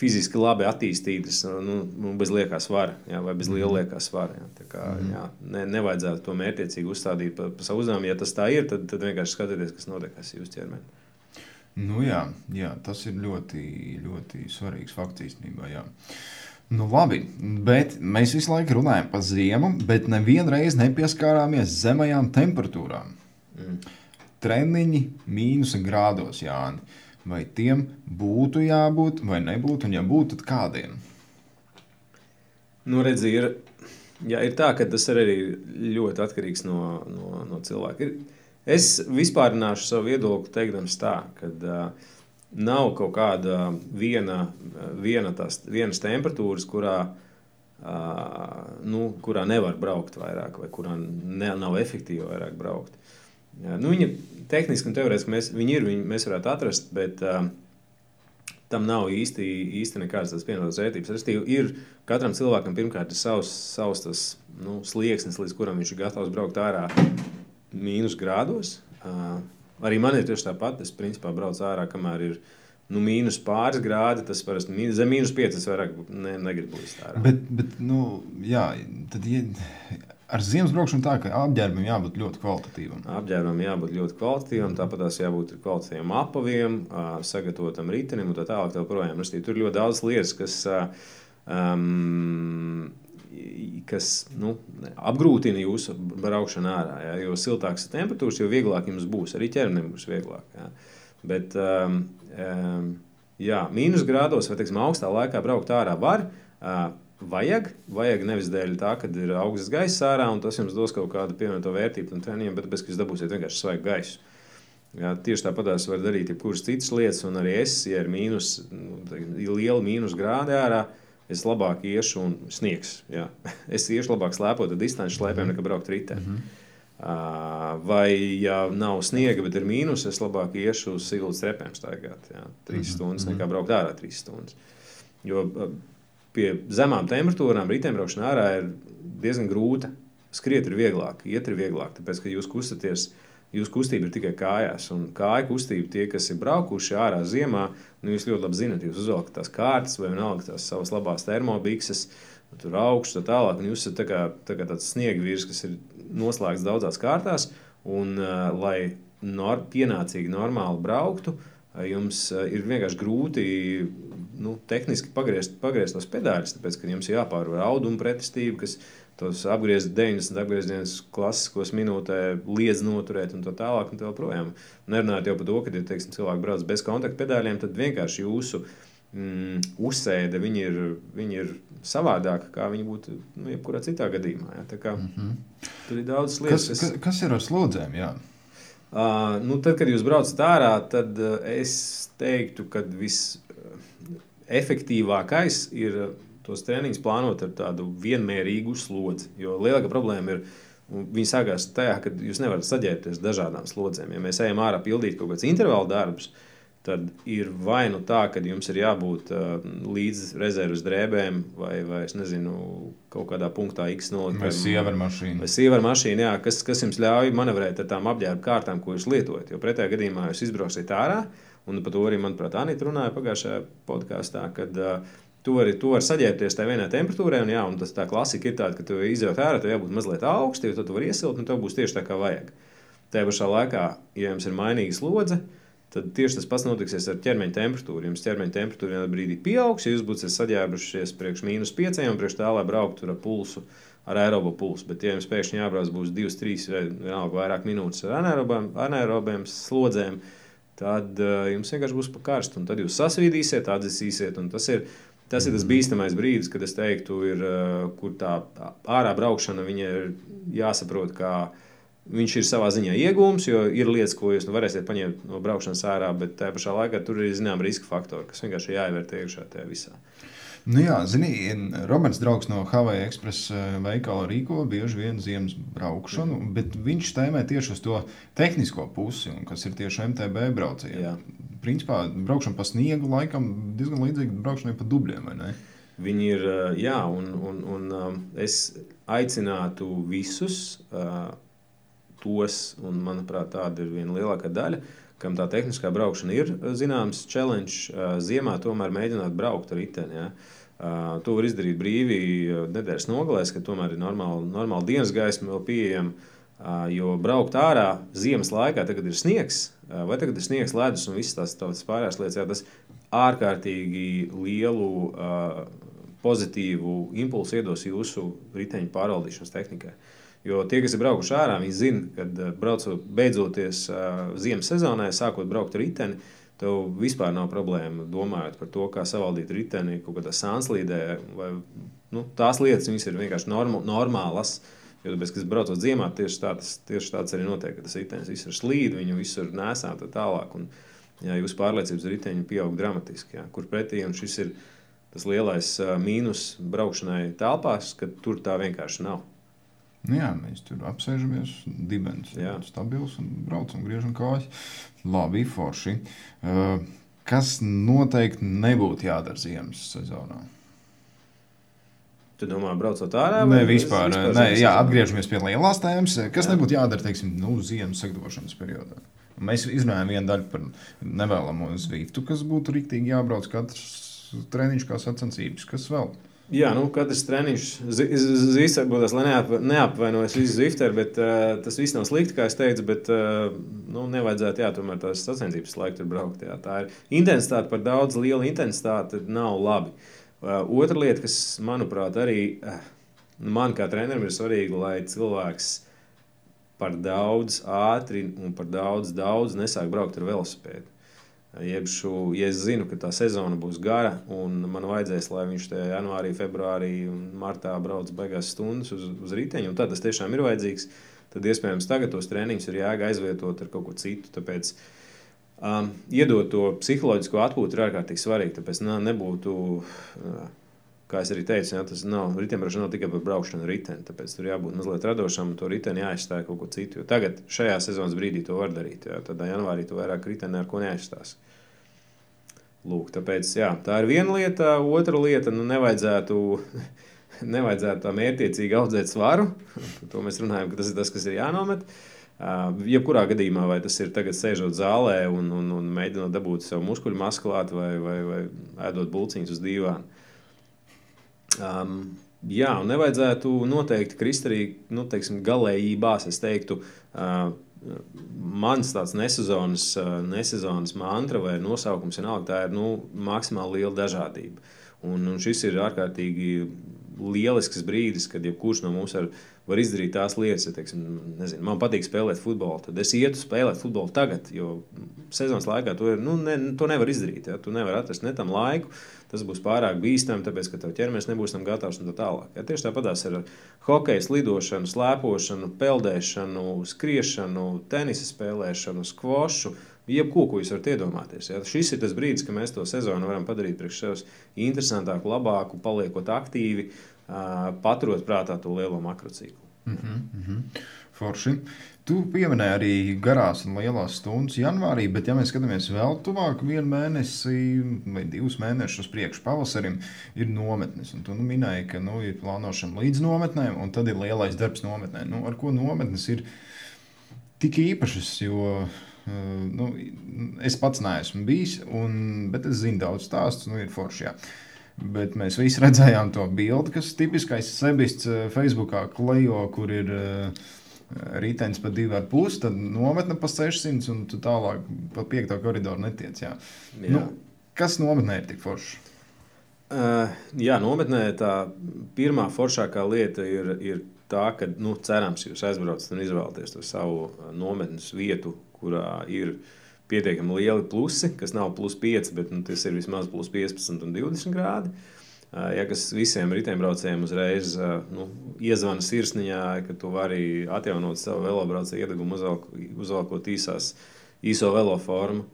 fiziski labi attīstītas, nu, nu, bez liekā svara, jā, vai bez liela mhm. liekā svara. Jā. Kā, mm. jā, ne, nevajadzētu to mērķiecīgi uzstādīt pa, pa savu uzdevumu. Ja tas tā ir, tad, tad vienkārši skatieties, kas notiek jūsu ķermenī. Nu, jā, jā, tas ir ļoti, ļoti svarīgs fakts īstenībā. Jā. Nu, labi, bet mēs visu laiku runājam par ziemu, bet nevienreiz nepieskārāmies zemajām temperatūrām. Mm. Treniņi mīnusa grādos, Jānis vai tiem būtu jābūt vai nebūtu, un ja būtu, tad kādiem? Nu, redzi, ir, jā, ir tā, ka tas arī ļoti atkarīgs no, no, no cilvēka. Ir, es vispārināšu savu viedokli, teikdams tā, ka uh, nav kaut kāda viena, viena tās, vienas temperatūras, kurā, uh, nu, kurā nevar braukt vairāk, vai kurā ne, nav efektīvi vairāk braukt. Jā, nu, viņa tehniski un teorētiski mēs, viņi ir, viņi, mēs varētu atrast, bet uh, tam nav īsti, īsti nekādas tādas pienākas vērtības. Restīvi, ir katram cilvēkam pirmkārt ir savs, savs tas, nu, slieksnis, līdz kuram viņš ir gatavs braukt ārā. mīnus grādos. Uh, arī man ir tieši tāpat. Es principā braucu ārā, kamēr ir nu, mīnus pāris grādi. Tas parasti mīnus, zem mīnus piecas vairāk ne, negribu būt ārā. Bet, bet nu, jā, tad, ja, ar ziemas braukšanu tā, ka apģērbam jābūt ļoti kvalitatīvam. Apģērbam jābūt ļoti kvalitatīvam, tāpat tās jābūt kvalitatīvam apaviem, sagatavotam ritenim un tā tālāk. Tur ir ļoti daudz lietas, kas. Um, kas nu, apgrūtina jūsu braukšanu ārā. Ja? Jo siltākas temperatūras, jo vieglāk jums būs. Arī ķermenim būs vieglāk. Ja? Bet, um, um, jā, mīnus grādos vai teiksim, augstā laikā braukt ārā var. Uh, Vajag, vajag nevis dēļ tā, ka ir augsts gaiss ārā un tas jums dos kaut kādu pievienoto vērtību un treniņiem, bet bez jūs dabūsiet vienkārši svaigu gaisu. Jā, tieši tāpat tās var darīt jebkuras citas lietas, un arī es, ja ir mīnus, nu, liela mīnus grādi ārā, es labāk iešu un sniegs. Jā. Es iešu labāk slēpot distanci slēpēm, mhm. nekā braukt ritē. Mm -hmm. Vai, ja nav sniega, bet ir mīnus, es labāk iešu uz siltas repēm staigāt. Jā, trīs mm -hmm. stundas nekā mhm. braukt ārā trīs stundas. Jo pie zemām temperatūrām riteņbraukšana ārā ir diezgan grūta. Skriet ir vieglāk, iet ir vieglāk, tāpēc ka jūs kustaties Jūsu kustība ir tikai kājās, un kāja kustība tie, kas ir braukuši ārā ziemā, nu, jūs ļoti labi zinat, jūs uzvelkat tās kārtas vai vienalga tās savas labās termobikses, tur augšas tā tālāk, un jūs esat tā kā, tā kā tāds sniegvīrs, kas ir noslēgts daudzās kārtās, un uh, lai nor pienācīgi normāli brauktu, uh, jums uh, ir vienkārši grūti nu, tehniski pagriezt, pagriezt tos pedāļus, tāpēc, ka jums jāpārvar audumu pretestība, kas tos apgriezt 90 apgriezienus klasiskos minūtē, liedz noturēt un tā tālāk. Un tā joprojām. Nerunājot jau par to, ka, ja teiksim, cilvēki brauc bez kontaktu pedāļiem, tad vienkārši jūsu mm, uzsēde viņi ir, viņi ir savādāka, kā viņi būtu nu, jebkurā citā gadījumā. Ja? Kā, mm -hmm. Tur ir daudz lietas. Kas, kas, kas ir ar slodzēm? Jā? Uh, nu, tad, kad jūs braucat ārā, tad uh, es teiktu, ka visefektīvākais ir tos treniņus plānot ar tādu vienmērīgu slodzi. Jo lielākā problēma ir, viņi sākās tajā, ka jūs nevarat saģērbties dažādām slodzēm. Ja mēs ejam ārā pildīt kaut kādus intervālu darbus, tad ir vai nu tā, ka jums ir jābūt uh, līdz rezerves drēbēm, vai, vai es nezinu, kaut kādā punktā X noliktām. Vai sievaru mašīna. Vai sievaru mašīna, jā, kas, kas jums ļauj manevrēt ar tām apģērba kārtām, ko jūs lietojat. Jo pretējā gadījumā jūs izbrauksiet ārā, un par to arī, manuprāt, Anita runāja pagājušajā podkāstā, kad uh, Tu vari, tu vari saģērbties tajā vienā temperatūrā, un, jā, un tas tā klasika ir tāda, ka tu izjūt ārā, tev jābūt mazliet augstu, jo tad tu vari iesilt, un tev būs tieši tā, kā vajag. Tajā pašā laikā, ja jums ir mainīga slodze, tad tieši tas pats notiksies ar ķermeņa temperatūru. Jums ķermeņa temperatūra vienā brīdī pieaugs, ja jūs būsiet saģērbušies priekš mīnus 5 un priekš tā, lai brauktu ar pulsu, ar aerobu pulsu. Bet, ja jums pēkšņi jābrauc būs 2, 3 vai vienalga vairāk minūtes ar anaerobiem slodzēm, tad uh, jums vienkārši būs pa karstu, un tad jūs sasvīdīsiet, atdzisīsiet, un tas ir Tas ir tas bīstamais brīdis, kad es teiktu, ir, eh, kur tā ārā braukšana ir jāsaprot, kā viņš ir savā ziņā iegūms, jo ir lietas, ko jūs nu, varēsiet paņemt no braukšanas ārā, bet tajā pašā laikā tur ir zināms riska faktori, kas vienkārši jāievērtē iekšā tajā visā. Nu jā, zini, Roberts draugs no Hawaii Express eh, veikala rīko bieži vien ziemas braukšanu, bet viņš tēmē tieši uz to tehnisko pusi, kas ir tieši MTB braucieni principā braukšana pa sniegu laikam diezgan līdzīga braukšanai pa dubļiem. Viņi ir, jā, un, un, un es aicinātu visus tos, un manuprāt, tāda ir viena lielākā daļa, kam tā tehniskā braukšana ir zināms challenge, ziemā tomēr mēģināt braukt ar riteni. Ja. Uh, to var izdarīt brīvi nedēļas nogalēs, kad tomēr ir normāla, normāla dienas gaisma vēl pieejama. Uh, jo braukt ārā ziemas laikā, tagad ir sniegs, vai tagad ir sniegs, ledus un visas tās, tās pārējās lietas, jā, tas ārkārtīgi lielu uh, pozitīvu impulsu iedos jūsu riteņu pārvaldīšanas tehnikai. Jo tie, kas ir braukuši ārā, viņi zina, ka braucot beidzoties uh, ziemas sezonai, sākot braukt riteni, tev vispār nav problēma domājot par to, kā savaldīt riteni kaut kādā sānslīdē. Vai, nu, tās lietas ir vienkārši norm normālas. Jo, tāpēc, kas braucot ziemā, tieši tāds, tieši tāds arī notiek, ka tas ritenis visur slīd, viņu visur nesā tā tālāk. Un, jā, jūsu pārliecības riteņi pieaug dramatiski. Jā, kur pretī šis ir tas lielais uh, mīnus braukšanai telpās, ka tur tā vienkārši nav. Nu jā, mēs tur apsēžamies, dibens ir stabils un braucam, griežam kājas. Labi, forši. Uh, kas noteikti nebūtu jādara ziemas sezonā? Tu domā, braucot ārā? Nē, vispār. vispār nē, jā, atgriežamies pie lielās tēmas. Kas jā. nebūtu jādara, teiksim, nu, ziemas sagatavošanas periodā? Mēs izrunājām vienu daļu par nevēlamo zvītu, kas būtu rīktīgi jābrauc katrs treniņš kā sacensības. Kas vēl? Jā, nu, katrs treniņš zīmēs, būs, lai neap, neapvainojas visi zifteri, bet uh, tas viss nav slikti, kā es teicu, bet uh, nu, nevajadzētu, jā, tomēr tās sacensības laiku tur braukt. Jā. Tā ir intensitāte par daudz, liela intensitāte nav labi. Uh, otra lieta, kas manuprāt arī uh, man kā trenerim ir svarīga, lai cilvēks par daudz ātri un par daudz, daudz nesāk braukt ar velosipēdu. Šo, ja es zinu, ka tā sezona būs gara un man vajadzēs, lai viņš tajā janvārī, februārī un martā brauc beigās stundas uz, uz riteņu, un tad tas tiešām ir vajadzīgs, tad iespējams tagad tos treniņus ir jāga aizvietot ar kaut ko citu. Tāpēc Um, iedot to psiholoģisko atpūtu ir ārkārtīgi svarīgi. Tāpēc nā, nebūtu, uh, kā jau teicu, jā, tas nav riteņbraukšana nav tikai par braukšanu riteni. Tāpēc tur jābūt mazliet radošam un to riteni jāizstāj kaut ko citu. Jo tagad, šajā sezonas brīdī, to var darīt. Jā, tad janvārī tu vairāk riteni ar ko neaizstās. Lūk, tāpēc, jā, tā ir viena lieta. Otra lieta, nu, nevajadzētu, nevajadzētu tā mērķiecīgi audzēt svaru. to mēs runājam, ka tas ir tas, kas ir jānomet. Uh, jebkurā gadījumā, vai tas ir tagad sēžot zālē un, un, un mēģinot dabūt sev muskuļu maskulātu vai, vai, vai ēdot bulciņus uz dīvāna. Um, jā, un nevajadzētu noteikti krist arī nu, teiksim, galējībās. Es teiktu, uh, mans tāds nesezonas, nesezonas mantra vai nosaukums vienalga, tā ir nu, maksimāli liela dažādība. Un, un šis ir ārkārtīgi lielisks brīdis, kad jebkurš no mums var var izdarīt tās lietas. Ja, teiksim, nezinu, man patīk spēlēt futbolu, tad es ietu spēlēt futbolu tagad, jo sezonas laikā to, ir, nu, ne, to nevar izdarīt. Ja, tu nevari atrast ne tam laiku. Tas būs pārāk bīstami, tāpēc, ka tev ķermenis nebūs tam gatavs un tā tālāk. Ja, tieši tāpatās ar hokeju, lidošanu, slēpošanu, peldēšanu, skriešanu, tenisa spēlēšanu, skvošu. Jebko, ko jūs varat iedomāties. Ja. Šis ir tas brīdis, kad mēs to sezonu varam padarīt priekš sevis interesantāku, labāku, paliekot aktīvi, uh, paturot prātā to lielo makrociklu. Mm -hmm, mm -hmm. Forši. Tu pieminēji arī garās un lielās stundas janvārī, bet, ja mēs skatāmies vēl tuvāk, vienu mēnesi vai divus mēnešus priekšu pavasarim, ir nometnes. Un tu nu, minēji, ka nu, ir plānošana līdz nometnēm, un tad ir lielais darbs nometnē. Nu, ar ko nometnes ir tik īpašas? Jo, nu, es pats neesmu bijis, un, bet es zinu daudz stāstu, nu, ir forši. Jā. Bet mēs visi redzējām to bildi, kas tipiskais sebists eh, Facebookā klejo, kur ir uh, ritenis pa 2,5, tad nometne pa 600 un tu tālāk pa 5. koridoru netiec. Jā. Jā. Nu, kas nometnē ir tik foršs? Uh, jā, nometnē tā pirmā foršākā lieta ir, ir tā, ka nu, cerams, jūs aizbraucat un izvēlaties to savu nometnes vietu, kurā ir ielikās pietiekami lieli plusi, kas nav plus 5, bet nu, tas ir vismaz plus 15 un 20 grādi. Ja kas visiem riteņbraucējiem uzreiz nu, iezvana sirsniņā, ka tu vari atjaunot savu velobraucēju iedegumu, uzvelkot īsās, īso velo formu.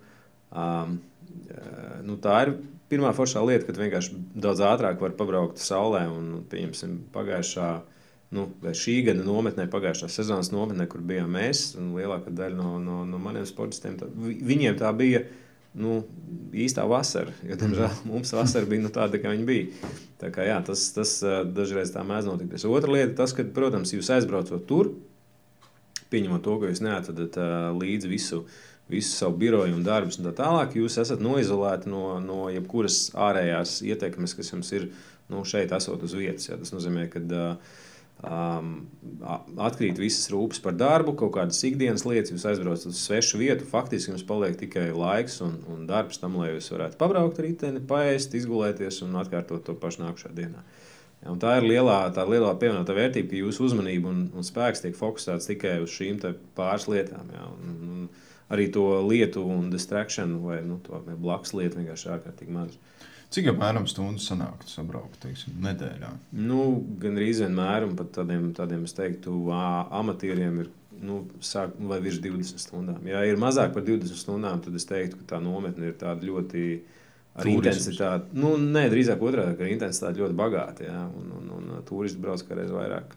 Um, nu, tā ir pirmā foršā lieta, ka vienkārši daudz ātrāk var pabraukt saulē un, pieņemsim, pagājušā gada nu, šī gada nometnē, pagājušā sezonas nometnē, kur bijām mēs, un lielākā daļa no, no, no maniem sportistiem, tā, viņiem tā bija nu, īstā vasara. Jo, diemžēl mhm. mums vasara bija nu, tāda, kā viņa bija. Tā kā, jā, tas, tas dažreiz tā mēdz notikt. Otra lieta, tas, ka, protams, jūs aizbraucot tur, pieņemot to, ka jūs neatvedat līdzi visu. Visu savu biroju un darbus, un tā tālāk. Jūs esat noizolēti no, no jebkuras ārējās ietekmes, kas jums ir nu, šeit, esot uz vietas. Ja. Tas nozīmē, ka uh, Um, atkrīt visas rūpes par darbu, kaut kādas ikdienas lietas, jūs aizbraucat uz svešu vietu. Faktiski jums paliek tikai laiks un, un darbs tam, lai jūs varētu pabraukt riteni, paēst, izgulēties un atkārtot to pašu nākamajā dienā. Ja, tā ir lielā, tā lielā pievienotā vērtība, ka jūsu uzmanība un, un spēks tiek fokusēts tikai uz šīm pāris lietām. Ja, un, un arī to lietu un distrakciju vai nu, blakus lietu vienkārši ārkārtīgi maz. Cik apmēram stundu sanāktu sabraukt teiksim, nedēļā? Nu, Gan arī vienmēr, un pat tādiem, tādiem es teiktu, amatieriem ir nu, sāk, vai virs 20 stundām. Ja ir mazāk par 20 stundām, tad es teiktu, ka tā nometne ir tāda ļoti. Ar intensitāti, nu, nē, drīzāk otrādi, ka intensitāte ļoti bagāta. Ja, un, un, un turisti brauc kā reiz vairāk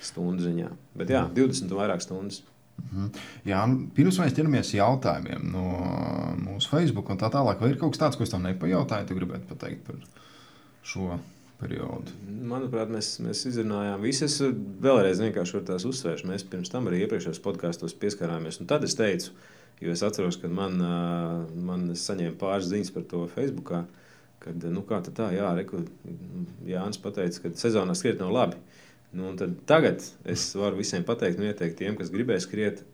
stundu ziņā. Bet jā, 20 un vairāk stundas. Mhm. Jā, nu, pirms mēs ķeramies jautājumiem no mūsu Facebook un tā tālāk, vai ir kaut kas tāds, ko es tam nepajautāju, tu gribētu pateikt par šo periodu? Manuprāt, mēs, mēs izrunājām visas. Vēlreiz vienkārši tās uzsvērst. Mēs pirms tam arī iepriekšējos podkāstos pieskārāmies. Un tad es teicu, jo es atceros, ka man, man saņēma pāris ziņas par to Facebook. Kad, nu, kā tā, jā, Jānis pateica, ka sezonā skriet nav labi. Nu, tagad es varu visiem pateikt, un ieteikt tiem, kas gribēs skriet.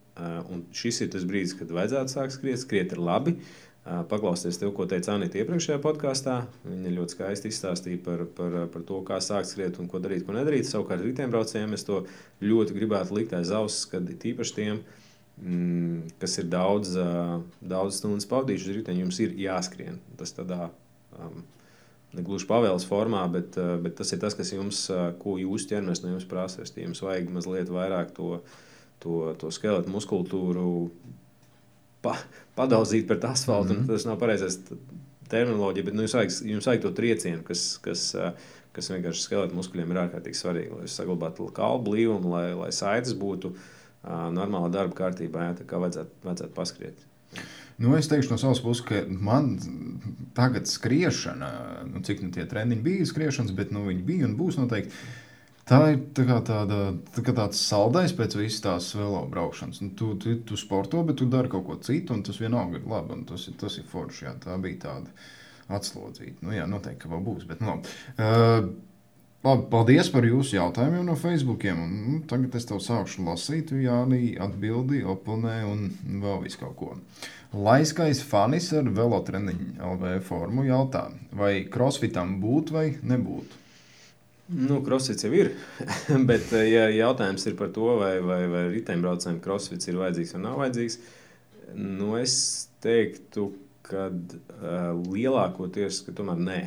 Un šis ir tas brīdis, kad vajadzētu sākt skriet. Skriet ir labi. Uh, paklausties tev, ko teica Anita iepriekšējā podkāstā. Viņa ļoti skaisti izstāstīja par, par, par to, kā sākt skriet un ko darīt, ko nedarīt. Savukārt riteņbraucējiem es to ļoti gribētu likt aiz auss, kad tīpaši tiem, mm, kas ir daudz, daudz stundas pavadījuši uz riteņa, jums ir jāskrien. Tas tādā um, negluži pavēles formā, bet, bet tas ir tas, kas jums, ko jūsu ķermenis no jums prasa. Jums vajag mazliet vairāk to, to, to skeletu muskultūru pa, padaudzīt pret asfaltu. Mm -hmm. Tas nav pareizais terminoloģija, bet nu, jums, vajag, jums vajag to triecienu, kas, kas, kas vienkārši skeleta muskuļiem ir ārkārtīgi svarīgi. Lai saglabātu kalnu blīvumu, lai, lai saites būtu normālā darba kārtībā, jā, tā kā vajadzētu, vajadzētu paskriet. Nu, es teikšu no savas puses, ka man tagad skriešana, nu, cik nu tie treniņi bija skriešanas, bet nu, viņi bija un būs noteikti. Tā ir tā kā tāda, tā kā tāds saldais pēc visas tās velo braukšanas. Nu, tu, tu, tu sporto, bet tu dari kaut ko citu, un tas vienalga ir labi. Tas ir, tas ir forši. Jā, tā bija tāda atslodzīta. Nu, jā, noteikti, ka vēl būs. Bet, nu, uh, Labi, paldies par jūsu jautājumiem no Facebook. Nu, tagad es tev sākšu lasīt, Jā, atbildi, oponē un vēl visu kaut ko. Laiskais fanis ar velotreniņu LV formu jautā, vai crossfitam būt vai nebūt? Nu, crossfits jau ir. Bet, eh, ja jautājums ir par to, vai, vai, vai riteņbraucējiem crossfits ir vajadzīgs vai nav vajadzīgs, nu, es teiktu, ka uh, lielākoties ka tomēr nē.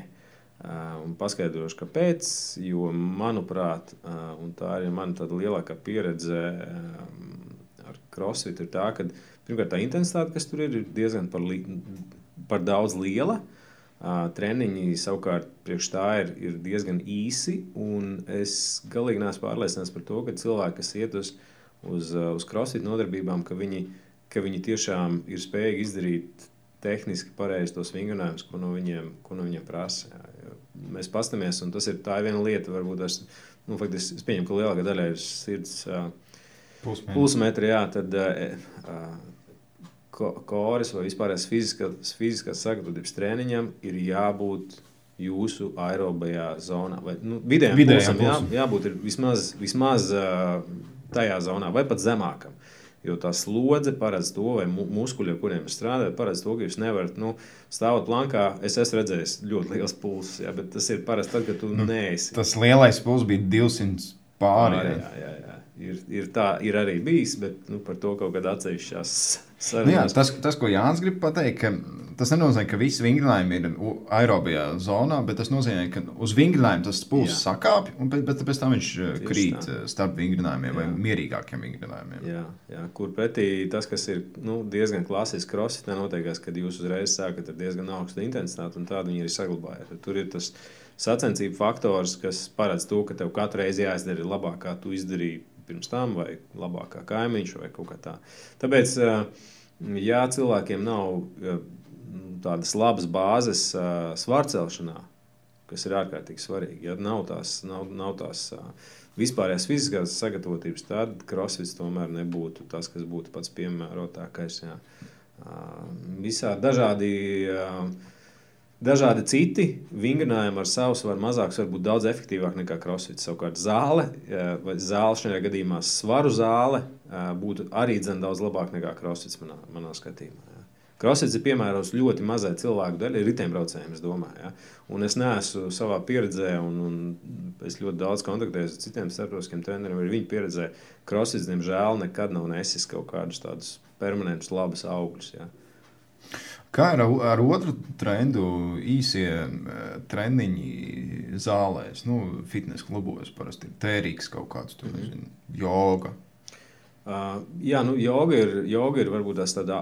Uh, un paskaidrošu, kāpēc. Jo, manuprāt, uh, tā ir mana lielākā pieredze uh, ar crossfit, ir tā, ka pirmkārt tā intensitāte, kas tur ir, ir diezgan par, li par daudz liela. Uh, Treniņi savukārt priekš tā ir, ir diezgan īsi. Es galīgi neesmu pārliecināts par to, ka cilvēki, kas iet uz, uz, uz crossfit nodarbībām, ka viņi, ka viņi tiešām ir spējīgi izdarīt tehniski pareizi tos vingrinājumus, ko no viņiem, ko no viņiem prasa. Jā. Mēs paskatāmies, un tas ir tā viena lieta, varbūt es, nu, faktiski, es pieņemu, ka lielākā daļa ir sirds pulsmetri. Jā, tad, uh, koris vai vispārējais fiziskās, fiziskās sagatavotības treniņam ir jābūt jūsu aerobajā zonā. Vai, nu, vidējām vidējām pulsam jā, jābūt vismaz, vismaz tajā zonā vai pat zemākam. Jo tā slodze paredz to, vai muskuļi, ar kuriem strādājat, paredz to, ka jūs nevarat nu, stāvot plankā. Es esmu redzējis ļoti liels pulss, bet tas ir parasti tad, kad tu nu, neesi. Tas lielais pulss bija 200 pāri. Jā, jā, jā, jā. Ir, ir tā ir arī bijis, bet nu, par to kaut kādā atsevišķās Nu, jā, tas, tas, ko Jānis grib pateikt, ka tas nenozīmē, ka visi vingrinājumi ir aerobijā zonā, bet tas nozīmē, ka uz vingrinājumu tas pulss sakāpj, un pēc, bet, pēc tam viņš uh, Tieši krīt tā. Uh, starp vingrinājumiem jā. vai mierīgākiem vingrinājumiem. Jā, jā, kur pretī tas, kas ir nu, diezgan klasisks crossfit, noteikās, kad jūs uzreiz sākat ar diezgan augstu intensitāti, un tādu viņi arī saglabājat. Tur ir tas sacensību faktors, kas paredz to, ka tev katru reizi jāizdara labāk, kā tu izdarīji pirms tam, vai labākā kaimiņš, vai kaut kā tā. Tāpēc, ja cilvēkiem nav tādas labas bāzes svārcelšanā, kas ir ārkārtīgi svarīgi, ja nav tās, nav, nav tās vispārējās fiziskās sagatavotības, tad crossfits tomēr nebūtu tas, kas būtu pats piemērotākais. Jā. Visādi dažādi uh, Dažādi citi vingrinājumi ar savu svaru mazāks var būt daudz efektīvāk nekā crossfit. Savukārt zāle, vai zāle šajā gadījumā svaru zāle, būtu arī dzen, daudz labāk nekā crossfit manā, manā skatījumā. Crossfits ir piemērots ļoti mazai cilvēku daļai, riteņbraucējiem, es domāju. Ja? Un es neesmu savā pieredzē, un, un es ļoti daudz kontaktējos ar citiem starptautiskiem treneriem, arī viņu pieredzē. Crossfits, diemžēl, nekad nav nesis kaut kādus tādus permanentus, labus augļus. Ja? Kā ar, ar otru trendu, īsie eh, treniņi zālēs, nu, fitnes klubos parasti ir tērīgs kaut kāds, tur mhm. nezinu, joga. Uh, jā, nu, joga ir, joga ir varbūt tās tādā.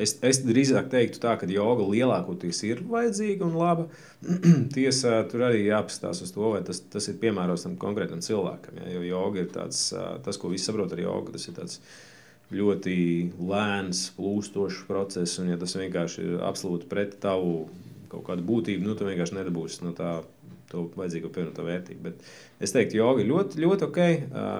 Es, es drīzāk teiktu, tā, ka joga lielākoties ir vajadzīga un laba. Tiesa, tur arī jāapstāsta uz to, vai tas, tas ir piemērots tam konkrētam cilvēkam. Ja, jo joga ir tāds, tas, ko visi saprot ar jogu, tas ir tāds ļoti lēns, plūstošs process, un ja tas vienkārši ir absolūti pret tavu kaut kādu būtību, nu, tu vienkārši nedabūsi no tā to vajadzīgo pievienoto vērtību. Bet es teiktu, joga ir ļoti, ļoti ok,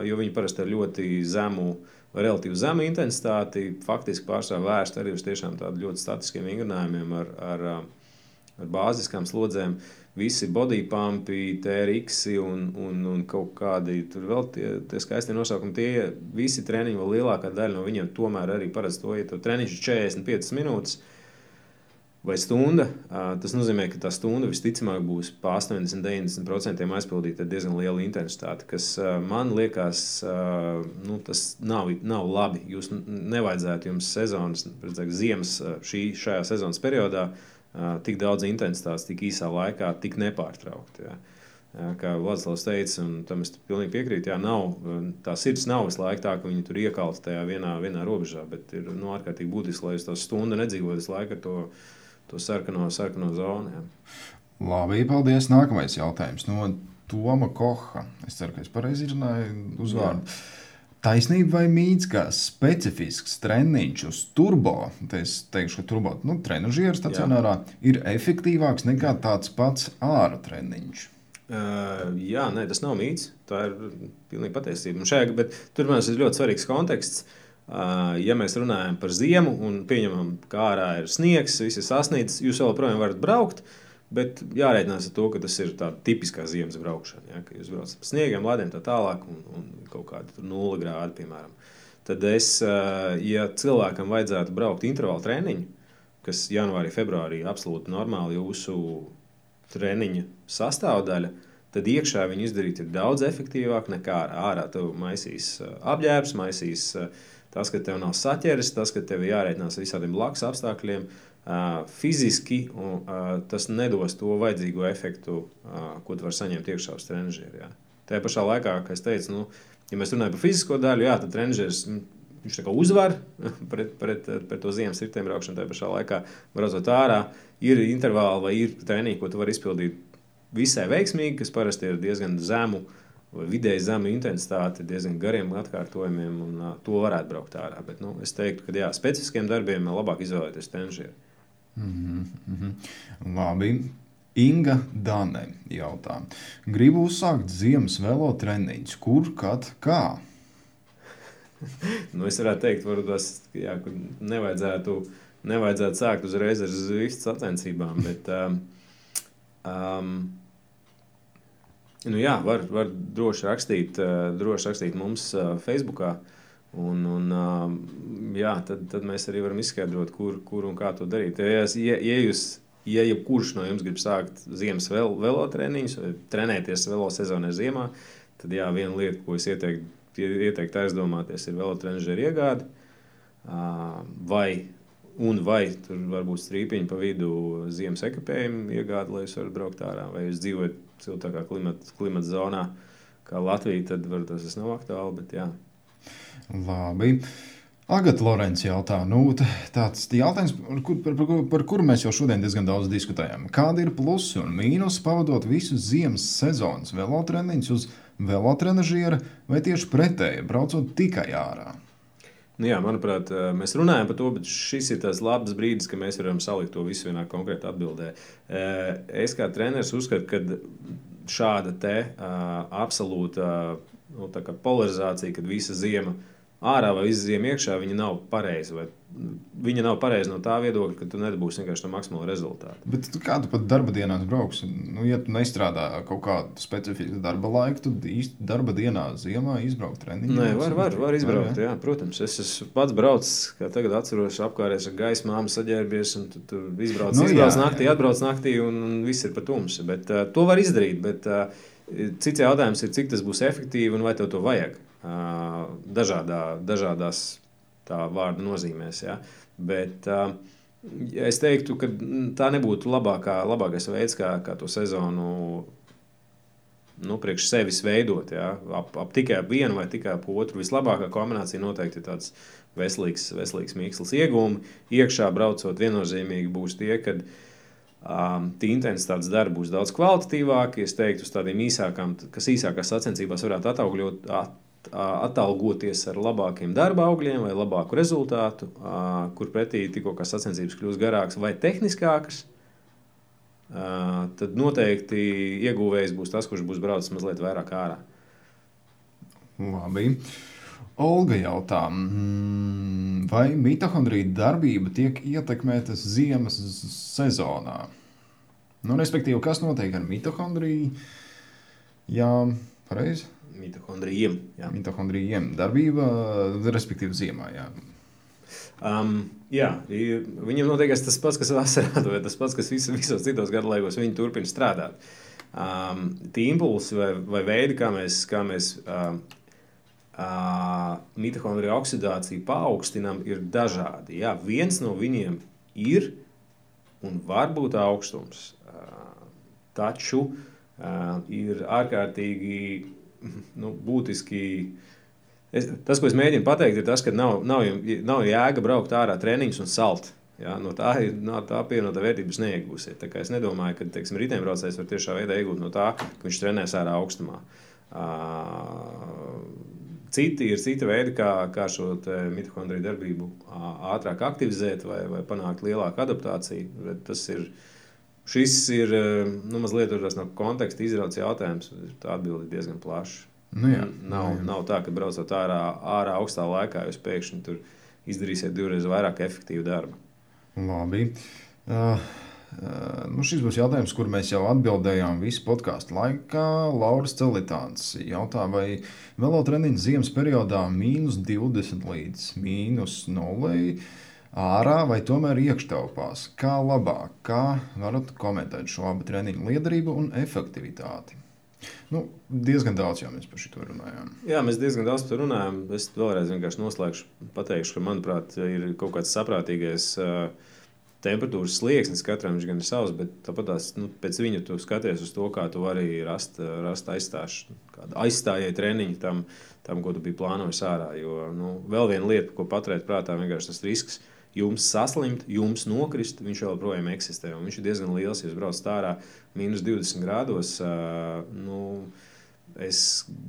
jo viņi parasti ar ļoti zemu, relatīvi zemu intensitāti, faktiski pārsvarā vērst arī uz tiešām tādiem ļoti statiskiem vingrinājumiem ar, ar, ar bāziskām slodzēm. Visi body pumpi, TRX un, un, un kaut kādi tur vēl tie, tie skaisti nosaukumi. Tie visi treniņi, vēl lielākā daļa no viņiem tomēr arī paredz to, ja tu treniņš ir 45 minūtes vai stunda. Tas nozīmē, ka tā stunda visticamāk būs pa 80-90% aizpildīta ar diezgan lielu intensitāti, kas man liekas, nu, tas nav, nav labi. Jūs nevajadzētu jums sezonas, redzēt, ziemas šī, šajā sezonas periodā tik daudz intensitātes, tik īsā laikā, tik nepārtraukti. Jā, kā Vladislavs teica, un tam es pilnīgi piekrītu, jā, nav, tā sirds nav visu laiku tā, ka viņi tur iekalta tajā vienā, vienā robežā, bet ir nu, ārkārtīgi būtiski, lai jūs to stundu nedzīvojat visu laiku ar to to sarkano, sarkano zonu. Jā. Labi, paldies. Nākamais jautājums no Toma Koha. Es ceru, ka es pareizi izrunāju uzvārdu. Jā. Taisnība vai mīts, ka specifisks treniņš uz turbo, es teikšu, ka turbo nu, trenižera stacionārā Jā. ir efektīvāks nekā tāds pats ārā treniņš? Uh, jā, nē, tas nav mīts. Tā ir pilnīgi patiesība. Šajā, bet tur man ir ļoti svarīgs konteksts. Uh, Ja mēs runājam par ziemu un pieņemam, ka ārā ir sniegs, viss ir sasniedzis, jūs joprojām varat braukt. Bet jārēķinās ar to, ka tas ir tāds tipisks ziemas braukšana. Ja, kad jūs braucat pa sniegiem, lediem tā tālāk, un, un kaut kāda nulle grāda, piemēram. Tad es, ja cilvēkam vajadzētu braukt intervālu treniņu, kas janvārī, februārī ir absolūti normāli jūsu treniņa sastāvdaļa, tad iekšā viņu izdarīt ir daudz efektīvāk nekā ārā. Tev maisīs apģērbs, maisīs uh, Tas, ka tev nav saķeris, tas, ka tev jārēķinās ar visādiem blakus apstākļiem, fiziski tas nedos to vajadzīgo efektu, ko tu vari saņemt iekšā uz trenižera. Tajā pašā laikā, kā es teicu, nu, ja mēs runājam par fizisko daļu, jā, tad trenižers viņš uzvar pret, pret, pret to ziemas ritēm braukšanu. Tajā pašā laikā, braucot ārā, ir intervāli vai ir treniņi, ko tu vari izpildīt visai veiksmīgi, kas parasti ir diezgan zemu vidēji zemu intensitāti, diezgan gariem atkārtojumiem, un uh, to varētu braukt ārā. Bet nu, es teiktu, ka jā, specifiskiem darbiem labāk izvēlēties tenžieru. Mm -hmm. Labi. Inga Dane jautā, gribu uzsākt ziemas velo treniņus. Kur, kad, kā? nu, es varētu teikt, varbūt ka nevajadzētu, nevajadzētu sākt uzreiz ar zivs sacensībām, bet um, um, Nu, jā, var, var droši rakstīt, eh, droši rakstīt mums eh, Facebook. Un, un, jā, tad, tad mēs arī varam izskaidrot, kur, kur un kā to darīt. Ja, ja, ja, jūs, ja jebkurš no jums grib sākt ziemas vel, velotreniņus vai trenēties velo sezonā ziemā, tad jā, viena lieta, ko es ieteiktu, ieteikt aizdomāties, ir velotreniņa iegāde. Vai, un vai tur var būt strīpiņi pa vidu ziemas ekipējumu iegāde, lai jūs varat braukt ārā, vai jūs dzīvojat siltākā klimata, klimata zonā, kā Latvija, tad var, tas nav aktuāli. Bet, jā. Labi. Agata Lorence jautā, nu, tāds jautājums, par, kur, par, par, par kuru mēs jau šodien diezgan daudz diskutējam. Kādi ir plusi un mīnusi pavadot visu ziemas sezonas velotreniņus uz velotrenažiera vai tieši pretēji, braucot tikai ārā? Nu jā, manuprāt, mēs runājam par to, bet šis ir tas labs brīdis, kad mēs varam salikt to visu vienā konkrētā atbildē. Es kā treneris uzskatu, ka šāda te, absolūta nu, polarizācija, kad visa ziema ir ārā vai izziem iekšā, viņa nav pareiza. Viņa nav pareiza no tā viedokļa, ka tu nedabūsi vienkārši to maksimālo rezultātu. Bet kā tu pat darba dienās brauksi? Nu, ja tu nestrādā kaut kādu specifisku darba laiku, tad īsti darba dienā ziemā izbraukt treniņā. Nē, var, var, var izbraukt. Var, jā. jā, protams, es esmu pats braucis, kā tagad atceros, apkārt ar gaismām saģērbies un tu, tu izbrauc, nu, izbrauc jā, naktī, jā. atbrauc naktī un, un viss ir par tumsu. Bet uh, to var izdarīt. Bet, uh, Cits jautājums ir, cik tas būs efektīvi un vai tev to vajag dažādā, dažādās tā vārda nozīmēs. Ja? Bet, es teiktu, ka tā nebūtu labākā, labākais veids, kā, kā to sezonu nu, priekš sevis veidot. Ja? Ap, ap tikai ap vienu vai tikai ap otru. Vislabākā kombinācija noteikti ir tāds veselīgs, veselīgs mīksls iegūmi. Iekšā braucot viennozīmīgi būs tie, kad um, tie intensitātes darbi būs daudz kvalitatīvāki. Es teiktu, uz tādiem īsākām, kas īsākās sacensībās varētu ataugļot, at, atalgoties ar labākiem darba augļiem vai labāku rezultātu, kur pretī tikko sacensības kļūst garākas vai tehniskākas. tad noteikti ieguvējs būs tas, kurš būs braucis mazliet vairāk ārā. Labi. Olga jautā, mm, vai mitohondrija darbība tiek ietekmēta ziemas sezonā? Nu, respektīvi, kas notiek ar mitohondriju? Jā, pareizi. Mitohondrijiem. Jā. Mitohondrijiem darbība, respektīvi, ziemā. Jā. Um, jā, viņam notiek tas pats, kas vasarā, vai tas pats, kas vis, visos citos gadlaikos. Viņi turpina strādāt. Um, tie impulsi vai, vai veidi, kā mēs, kā mēs uh, uh, mitohondriju oksidāciju paaugstinām, ir dažādi. Jā, viens no viņiem ir un var būt augstums. Uh, taču uh, ir ārkārtīgi nu, būtiski uh, Es, tas, ko es mēģinu pateikt, ir tas, ka nav, nav, nav jēga braukt ārā treniņus un salt. Jā, no tā ir no tā pievienotā vērtības neiegūsiet. Es nedomāju, ka teiksim, riteņbraucējs var tiešā veidā iegūt no tā, ka viņš trenēs ārā augstumā. Uh, citi ir citi veidi, kā, kā šo mitohondriju darbību ātrāk aktivizēt vai, vai panākt lielāku adaptāciju. Tas ir, šis ir nu, mazliet no konteksta izrauts jautājums. Tā atbilde ir diezgan plaša. Nu, jā, nav, nu, jā. nav tā, ka braucot ārā, ārā augstā laikā, jūs pēkšņi tur izdarīsiet divreiz vairāk efektīvu darbu. Labi. Uh, uh, nu šis būs jautājums, kur mēs jau atbildējām visu podkāstu laikā. Lauris Celitāns jautā, vai velotreniņš ziemas periodā mīnus 20 līdz mīnus 0 ārā vai tomēr iekštelpās? Kā labāk? Kā varat komentēt šo abu treniņu liederību un efektivitāti? Nu, diezgan daudz jau mēs par šo runājām. Jā, mēs diezgan daudz par to runājām. Es vēlreiz vienkārši noslēgšu, pateikšu, ka manuprāt, ir kaut kāds saprātīgais. Uh, temperatūras slieksnis katram gan ir savs, bet tāpat tās, nu, pēc viņa tu skaties uz to, kā tu vari rast, rast aizstāšanu, kādu aizstājēju treniņu tam, tam, ko tu biji plānojis ārā. Jo nu, vēl viena lieta, ko paturēt prātā, ir tas risks. Jums saslimt, jums nokrist, viņš joprojām eksistē. Viņš ir diezgan liels, ja braucat ārā minus 20 grādos. Nu, Es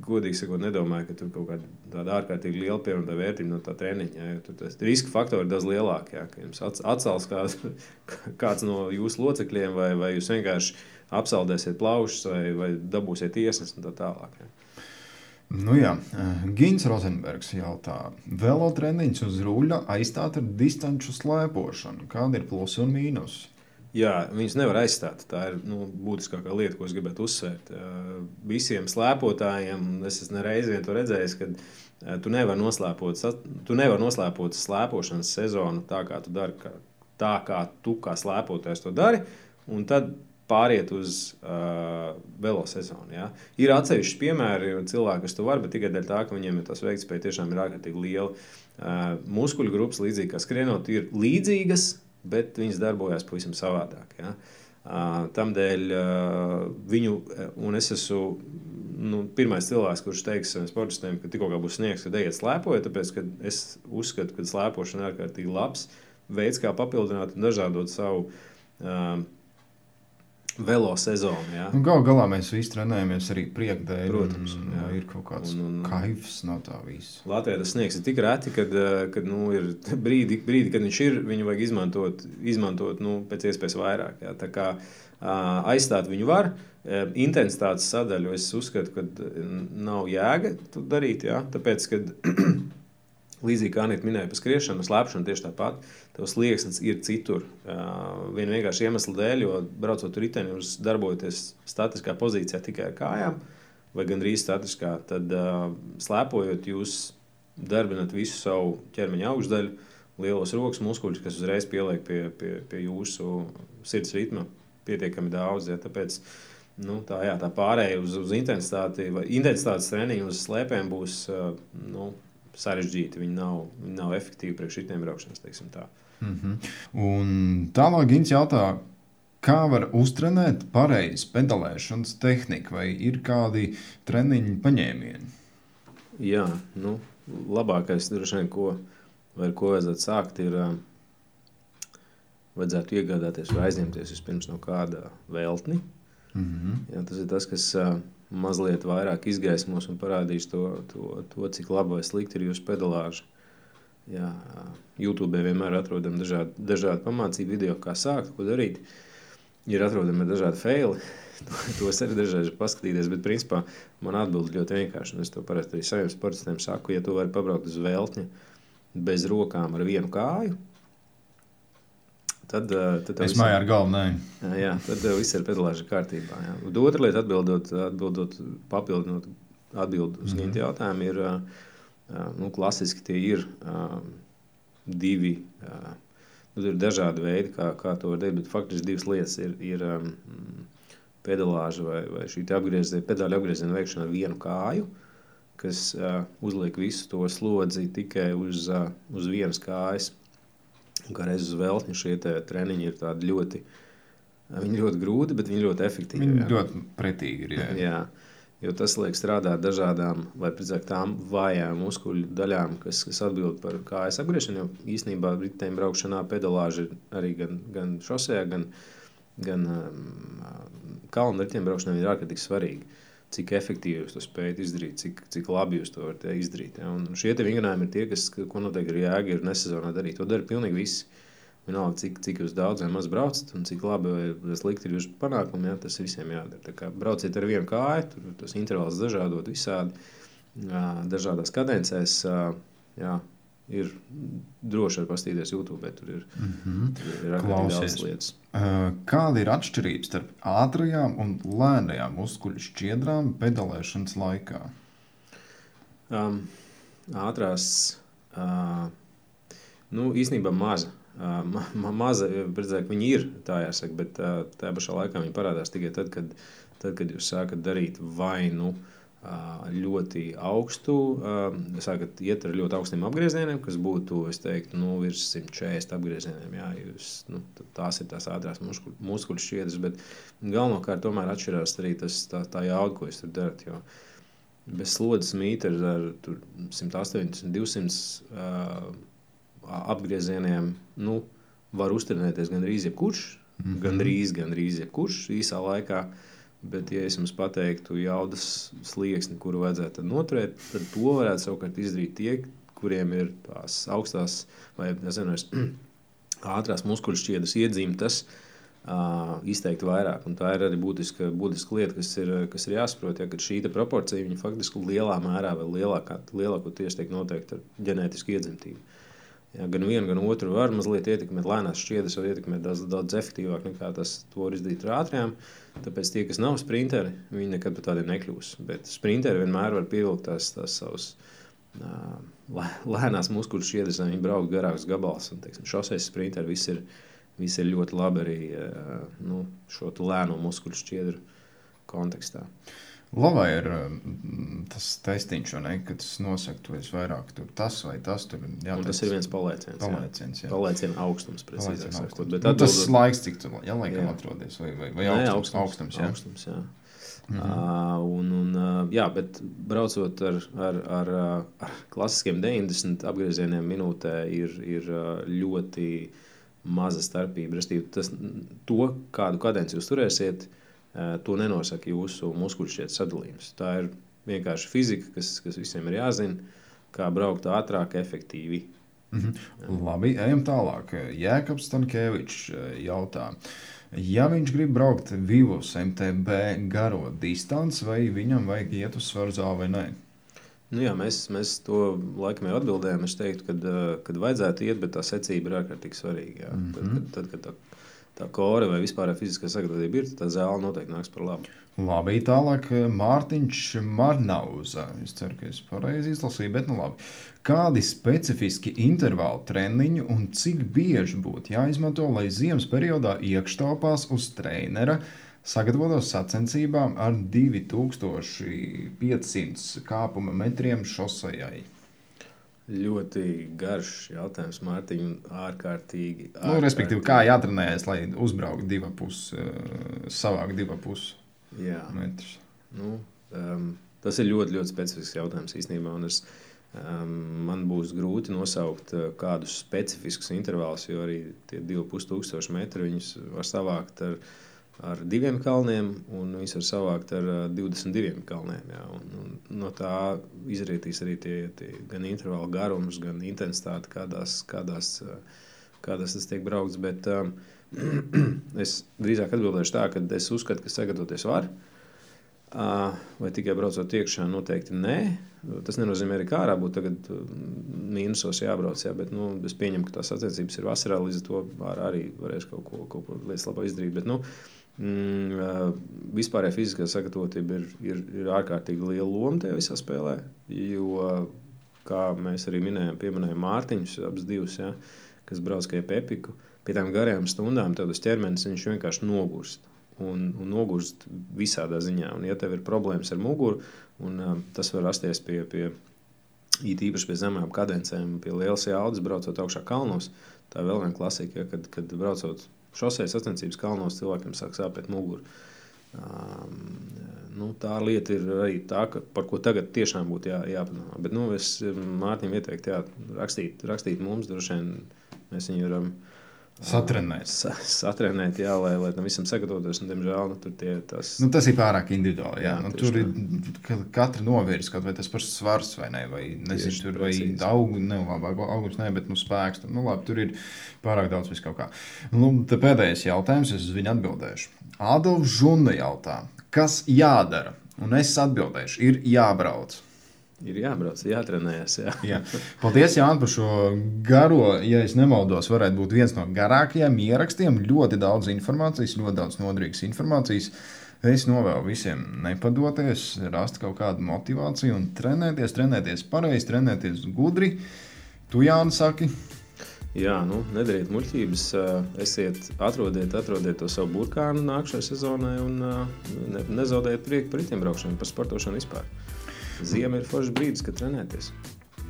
godīgi sakot, nedomāju, ka tur kaut kāda ārkārtīgi liela pievienotā vērtība no tā treniņa. Ja, tur tas riska faktors ir daudz lielāks. Ja, jums atsals kāds, kāds no jūsu locekļiem, vai, vai jūs vienkārši apsaldēsiet plaušas, vai, vai dabūsiet iesnas un tā tālāk. Ja. Nu jā, Gins Rozenbergs jautā, velotreniņš uz ruļļa aizstāt ar distanču slēpošanu. Kādi ir plusi un mīnusi? Jā, viņas nevar aizstāt. Tā ir nu, būtiskākā lieta, ko es gribētu uzsvērt. Visiem slēpotājiem, es esmu reiz vien to redzējis, ka tu nevari noslēpot, tu nevari noslēpot slēpošanas sezonu tā, kā tu dari, tā kā tu kā slēpotājs to dari. Un tad pāriet uz uh, velo sezonu. Ja? Ir atsevišķi piemēri, cilvēki, kas to var, bet tikai dēļ tā, ka viņiem ir tas veiktspēja tiešām ir ārkārtīgi liela. Uh, muskuļu grupas, līdzīgi kā skrienot, ir līdzīgas, bet viņas darbojas pavisam savādāk. Ja? Uh, Tādēļ uh, viņu, un es esmu nu, pirmais cilvēks, kurš teiks saviem sportistiem, ka tikko būs sniegs, tad ejiet slēpojiet, tāpēc ka es uzskatu, ka slēpošana ir ārkārtīgi labs veids, kā papildināt un dažādot savu uh, velo sezonu. Ja? Nu, Galu galā mēs visi trenējamies arī priekšdēļ. Protams, un, jā, ir kaut kāds un, un, kaifs no tā visa. Latvijā tas sniegs ir tik reti, kad, eh, kad nu, ir brīdi, brīdi, kad viņš ir, viņu vajag izmantot, izmantot nu, pēc iespējas vairāk. Ja? Tā kā aizstāt viņu var. Intensitātes sadaļu es uzskatu, ka nav jēga to darīt. Ja? Tāpēc, kad Līdzīgi kā Anita minēja par skriešanu, slēpšanu tieši tāpat. Tavs slieksnis ir citur. Viena vienkārši iemesla dēļ, jo braucot riteni, jūs darbojaties statiskā pozīcijā tikai ar kājām, vai gandrīz statiskā. Tad slēpojot, jūs darbinat visu savu ķermeņa augšdaļu, lielos rokas muskuļus, kas uzreiz pieliek pie, pie, pie jūsu sirds ritma pietiekami daudz. Ja, tāpēc, nu, tā, jā, tā pārējai uz, uz intensitāti, vai intensitātes treniņu uz slēpēm būs. Nu, sarežģīti. Viņi nav, viņi nav efektīvi priekš šitiem braukšanas. Mm -hmm. Un tālāk Gins jautā, kā var uztrenēt pareizi pedalēšanas tehniku, vai ir kādi treniņu paņēmieni? Jā, nu, labākais vien, ko, vai ko vajadzētu sākt, ir uh, vajadzētu iegādāties vai aizņemties vispirms no kāda veltni. Mm -hmm. Jā, tas ir tas, kas uh, mazliet vairāk izgaismos un parādīs to, to, to cik laba vai slikta ir jūsu pedalāža. Jā, YouTube vienmēr atrodam dažādi, dažādi pamācību video, kā sākt, ko darīt. ir atrodami dažādi faili. Tos arī dažreiz paskatīties, bet principā man atbild ļoti vienkārši. Es to parasti arī saviem sportistiem saku, ja tu vari pabraukt uz veltņa bez rokām ar vienu kāju, Tad, eh, tad es māju ar galvu, nē. Jā, tad eh, viss ir pedalāža kārtībā. Jā. Otra lieta, atbildot, atbildot papildinot atbildi uz mm -hmm. jautājumu, ir nu, klasiski tie ir divi. Nu, ir dažādi veidi, kā, kā to var darīt, bet faktiski divas lietas ir, ir pedalāža vai, vai šī apgrieziena, pedāļu apgrieziena veikšana ar vienu kāju, kas uh, uzliek visu to slodzi tikai uz, uh, uz vienas kājas. Kā reizes uz veltņa šie treniņi ir ļoti, viņi ļoti grūti, bet viņi ļoti efektīvi. Viņi jā. ļoti pretīgi ir. Jā. jā. Jo tas liek strādāt dažādām, vai precīzāk, tām vājām muskuļu daļām, kas, kas atbild par kājas apgriešanu. Jo īstenībā riteņu braukšanā pedalāža ir arī gan, gan šosejā, gan, gan um, kalnu riteņu braukšanā ir ārkārtīgi svarīga. Cik efektīvi jūs to spējat izdarīt, cik, cik labi jūs to varat izdarīt. Ja? Un šie vingrinājumi ir tie, kas, ko noteikti ir jēga ir nesezonā darīt. To dara pilnīgi visi. Vienalga, cik, cik jūs daudz vai maz braucat, un cik labi vai slikti ir jūsu panākumi, jā, tas visiem jādara. Tā kā brauciet ar vienu kāju, tur tas intervāls dažādot visādi, dažādās kadencēs. Jā, ir droši arī paskatīties YouTube, tur ir, mm -hmm. ir, ir daudz lietas. Kāda ir atšķirība starp ātrajām un lēnajām muskuļu šķiedrām pedalēšanas laikā? Um, ātrās, uh, nu, īstenībā maza ma maza, redzēt, viņi ir tā jāsaka, bet tajā pašā laikā viņi parādās tikai tad, kad, tad, kad jūs sākat darīt vai nu ļoti augstu, sākat iet ar ļoti augstiem apgriezieniem, kas būtu, es teiktu, nu, virs 140 apgriezieniem. Jā, jūs, nu, tās ir tās ātrās muskuļu šķiedras, bet galvenokārt tomēr atšķirās arī tas, tā, tā jauda, ko jūs tur darat. Jo, bez slodzes mītnes ar 180, 200 uh, apgriezieniem nu, var uztrenēties gandrīz jebkurš, mm -hmm. gandrīz, gandrīz jebkurš īsā laikā. Bet, ja es jums pateiktu jaudas slieksni, kuru vajadzētu noturēt, tad to varētu savukārt izdarīt tie, kuriem ir tās augstās vai nezinu, ātrās muskuļu šķiedras iedzīmes. Uh, izteikti vairāk. Un tā ir arī būtiska, būtiska lieta, kas ir, kas ir jāsaprot. Ja, šī proporcija faktiski lielā mērā, vai lielākā, lielākoties tiek noteikta ar ģenētisku iedzimtību. Jā, gan vienu, gan otru var mazliet ietekmēt. Lēnās šķiedras var ietekmēt daudz, daudz efektīvāk nekā tas var izdarīt ar ātrām. Tāpēc tie, kas nav sprinteri, viņi nekad par tādiem nekļūs. Bet sprinteri vienmēr var pievilkt tās, tās savas uh, lēnās muskuļu šķiedras, lai viņi brauktu garākus gabalus. Šoseis sprinteri viss ir, viss ir ļoti labi arī uh, nu, šo lēno muskuļu šķiedru kontekstā. Uh, Labā ir mm, tas testiņš, ne, kad tas nosaka, tu esi vairāk tur tas vai tas. Tur, jā, tas ir viens palieciens. Palieciens, jā. Palieciena augstums, precīzāk sakot. Bet nu, tas atbildot... laiks, cik tu jā, laikam jā. atrodies, vai, vai, vai augstums, Nē, augstums, augstums, jā. augstums, jā. Mm -hmm. uh, un, un, uh, jā, bet braucot ar, ar, ar, ar klasiskiem 90 apgriezieniem minūtē, ir, ir ļoti maza starpība. Restīvi, tas, to, kādu kadenci jūs turēsiet, uh, to nenosaka jūsu muskuļšķietas sadalījums. Tā ir vienkārši fizika, kas, kas visiem ir jāzina, kā braukt ātrāk, efektīvi. -hmm. Labi, ejam tālāk. Jēkabs Stankēvičs eh, jautā, ja viņš grib braukt Vivus MTB garo distanci, vai viņam vajag iet uz svaru zāli vai nē? Nu jā, mēs, mēs to laikam jau atbildējām. Es teiktu, ka eh, vajadzētu iet, bet tā secība ir ārkārtīgi svarīga. Mm -hmm. tad, kad, tad, kad tā tā kore vai vispār fiziskā sagatavotība ir, tad zāle noteikti nāks par labu. Labi, tālāk eh, Mārtiņš Marnauza. Es ceru, ka es pareizi izlasīju, bet nu labi. Kādi specifiski intervāli treniņu un cik bieži būtu jāizmanto, lai ziemas periodā iekštelpās uz treinera sagatavotos sacensībām ar 2500 kāpuma metriem šosejai? Ļoti garš jautājums, Mārtiņ, ārkārtīgi. ārkārtīgi. Nu, respektīvi, kā jātrenējas, lai uzbrauktu divas puses, uh, savāk divas puses metrus? Nu, um, tas ir ļoti, ļoti specifisks jautājums īstenībā. Es, um, man būs grūti nosaukt uh, kādus specifiskus intervālus, jo arī tie 2,5 metri viņus var savākt ar viņu ar diviem kalniem, un viņš var savākt ar 22 kalniem. Jā, un, un no tā izrietīs arī tie, tie gan intervāla garums, gan intensitāte, kādās, kādās, kādās tas tiek braukts. Bet, um, es drīzāk atbildēšu tā, ka es uzskatu, ka sagatavoties var. Vai tikai braucot iekšā, noteikti nē. Tas nenozīmē, arī kā ārā būtu tagad mīnusos jābrauc. Jā, bet nu, es pieņemu, ka tās attiecības ir vasarā, līdz ar to arī varēšu kaut ko, kaut ko lietas labāk izdarīt. Bet, nu, mm, vispārējā fiziskā sagatavotība ir, ir, ir ārkārtīgi liela loma tajā visā spēlē. Jo, kā mēs arī minējām, pieminējām Mārtiņus, abus divus, ja, kas brauc kā epiku. Pie tām garajām stundām tas ķermenis vienkārši nogurst. Un, un nogurst visādā ziņā. Un, ja tev ir problēmas ar muguru, un, uh, tas var rasties pie, pie it īpaši pie zemām kadencēm, pie lielas jaudas, braucot augšā kalnos. Tā vēl viena klasika, ja, kad, kad braucot šoseis sacensības kalnos, cilvēkiem sāk sāpēt muguru. Um, nu, tā lieta ir arī tā, ka, par ko tagad tiešām būtu jā, jāpadomā. Bet nu, es Mārtiņam ieteiktu, jā, rakstīt, rakstīt mums, droši vien mēs viņu varam. Satrenēt. Sa, satrenēt, jā, lai, lai tam visam sagatavotos. Un, diemžēl, nu, tie, tas... nu, tas ir pārāk individuāli. Jā. Jā, nu, tur ir katra novirzes, kaut vai tas pašs svars vai ne, vai nezinu, Tieši tur vai augu, ne, labi, augums, ne, bet nu, spēks. Tur, nu, labi, tur ir pārāk daudz vis kaut kā. Nu, pēdējais jautājums, es uz viņu atbildēšu. Adolfs Žunda jautā, kas jādara? Un es atbildēšu, ir jābrauc. Ir jābrauc, jātrenējas. Jā. jā. Paldies, Jānis, par šo garo, ja nemaldos, varētu būt viens no garākajiem ierakstiem. Ļoti daudz informācijas, ļoti daudz noderīgas informācijas. Es novēlu visiem nepadoties, rast kaut kādu motivāciju un trenēties, trenēties pareizi, trenēties gudri. Tu, Jānis, saki, Jā, nu, nedariet muļķības. Esiet, atrodiet, atrodiet to savu burkānu nākamajai sezonai un ne, nezaudējiet prieku par rītiem braukšanu, par sportošanu vispār. Ziema ir foršs brīdis, kad trenēties.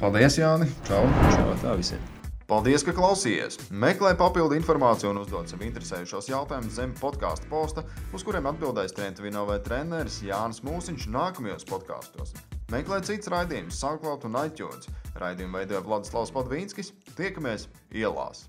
Paldies, Jāni! Čau! Čau tā visiem! Paldies, ka klausījāties! Meklē papildu informāciju un uzdod sev interesējušos jautājumus zem podkāstu posta, uz kuriem atbildēs Trentvino vai treneris Jānis Mūsiņš nākamajos podkāstos. Meklē citas raidījumus, SoundCloud un iTunes. Raidījumu veidoja Vladislavs Padvīnskis. Tiekamies ielās!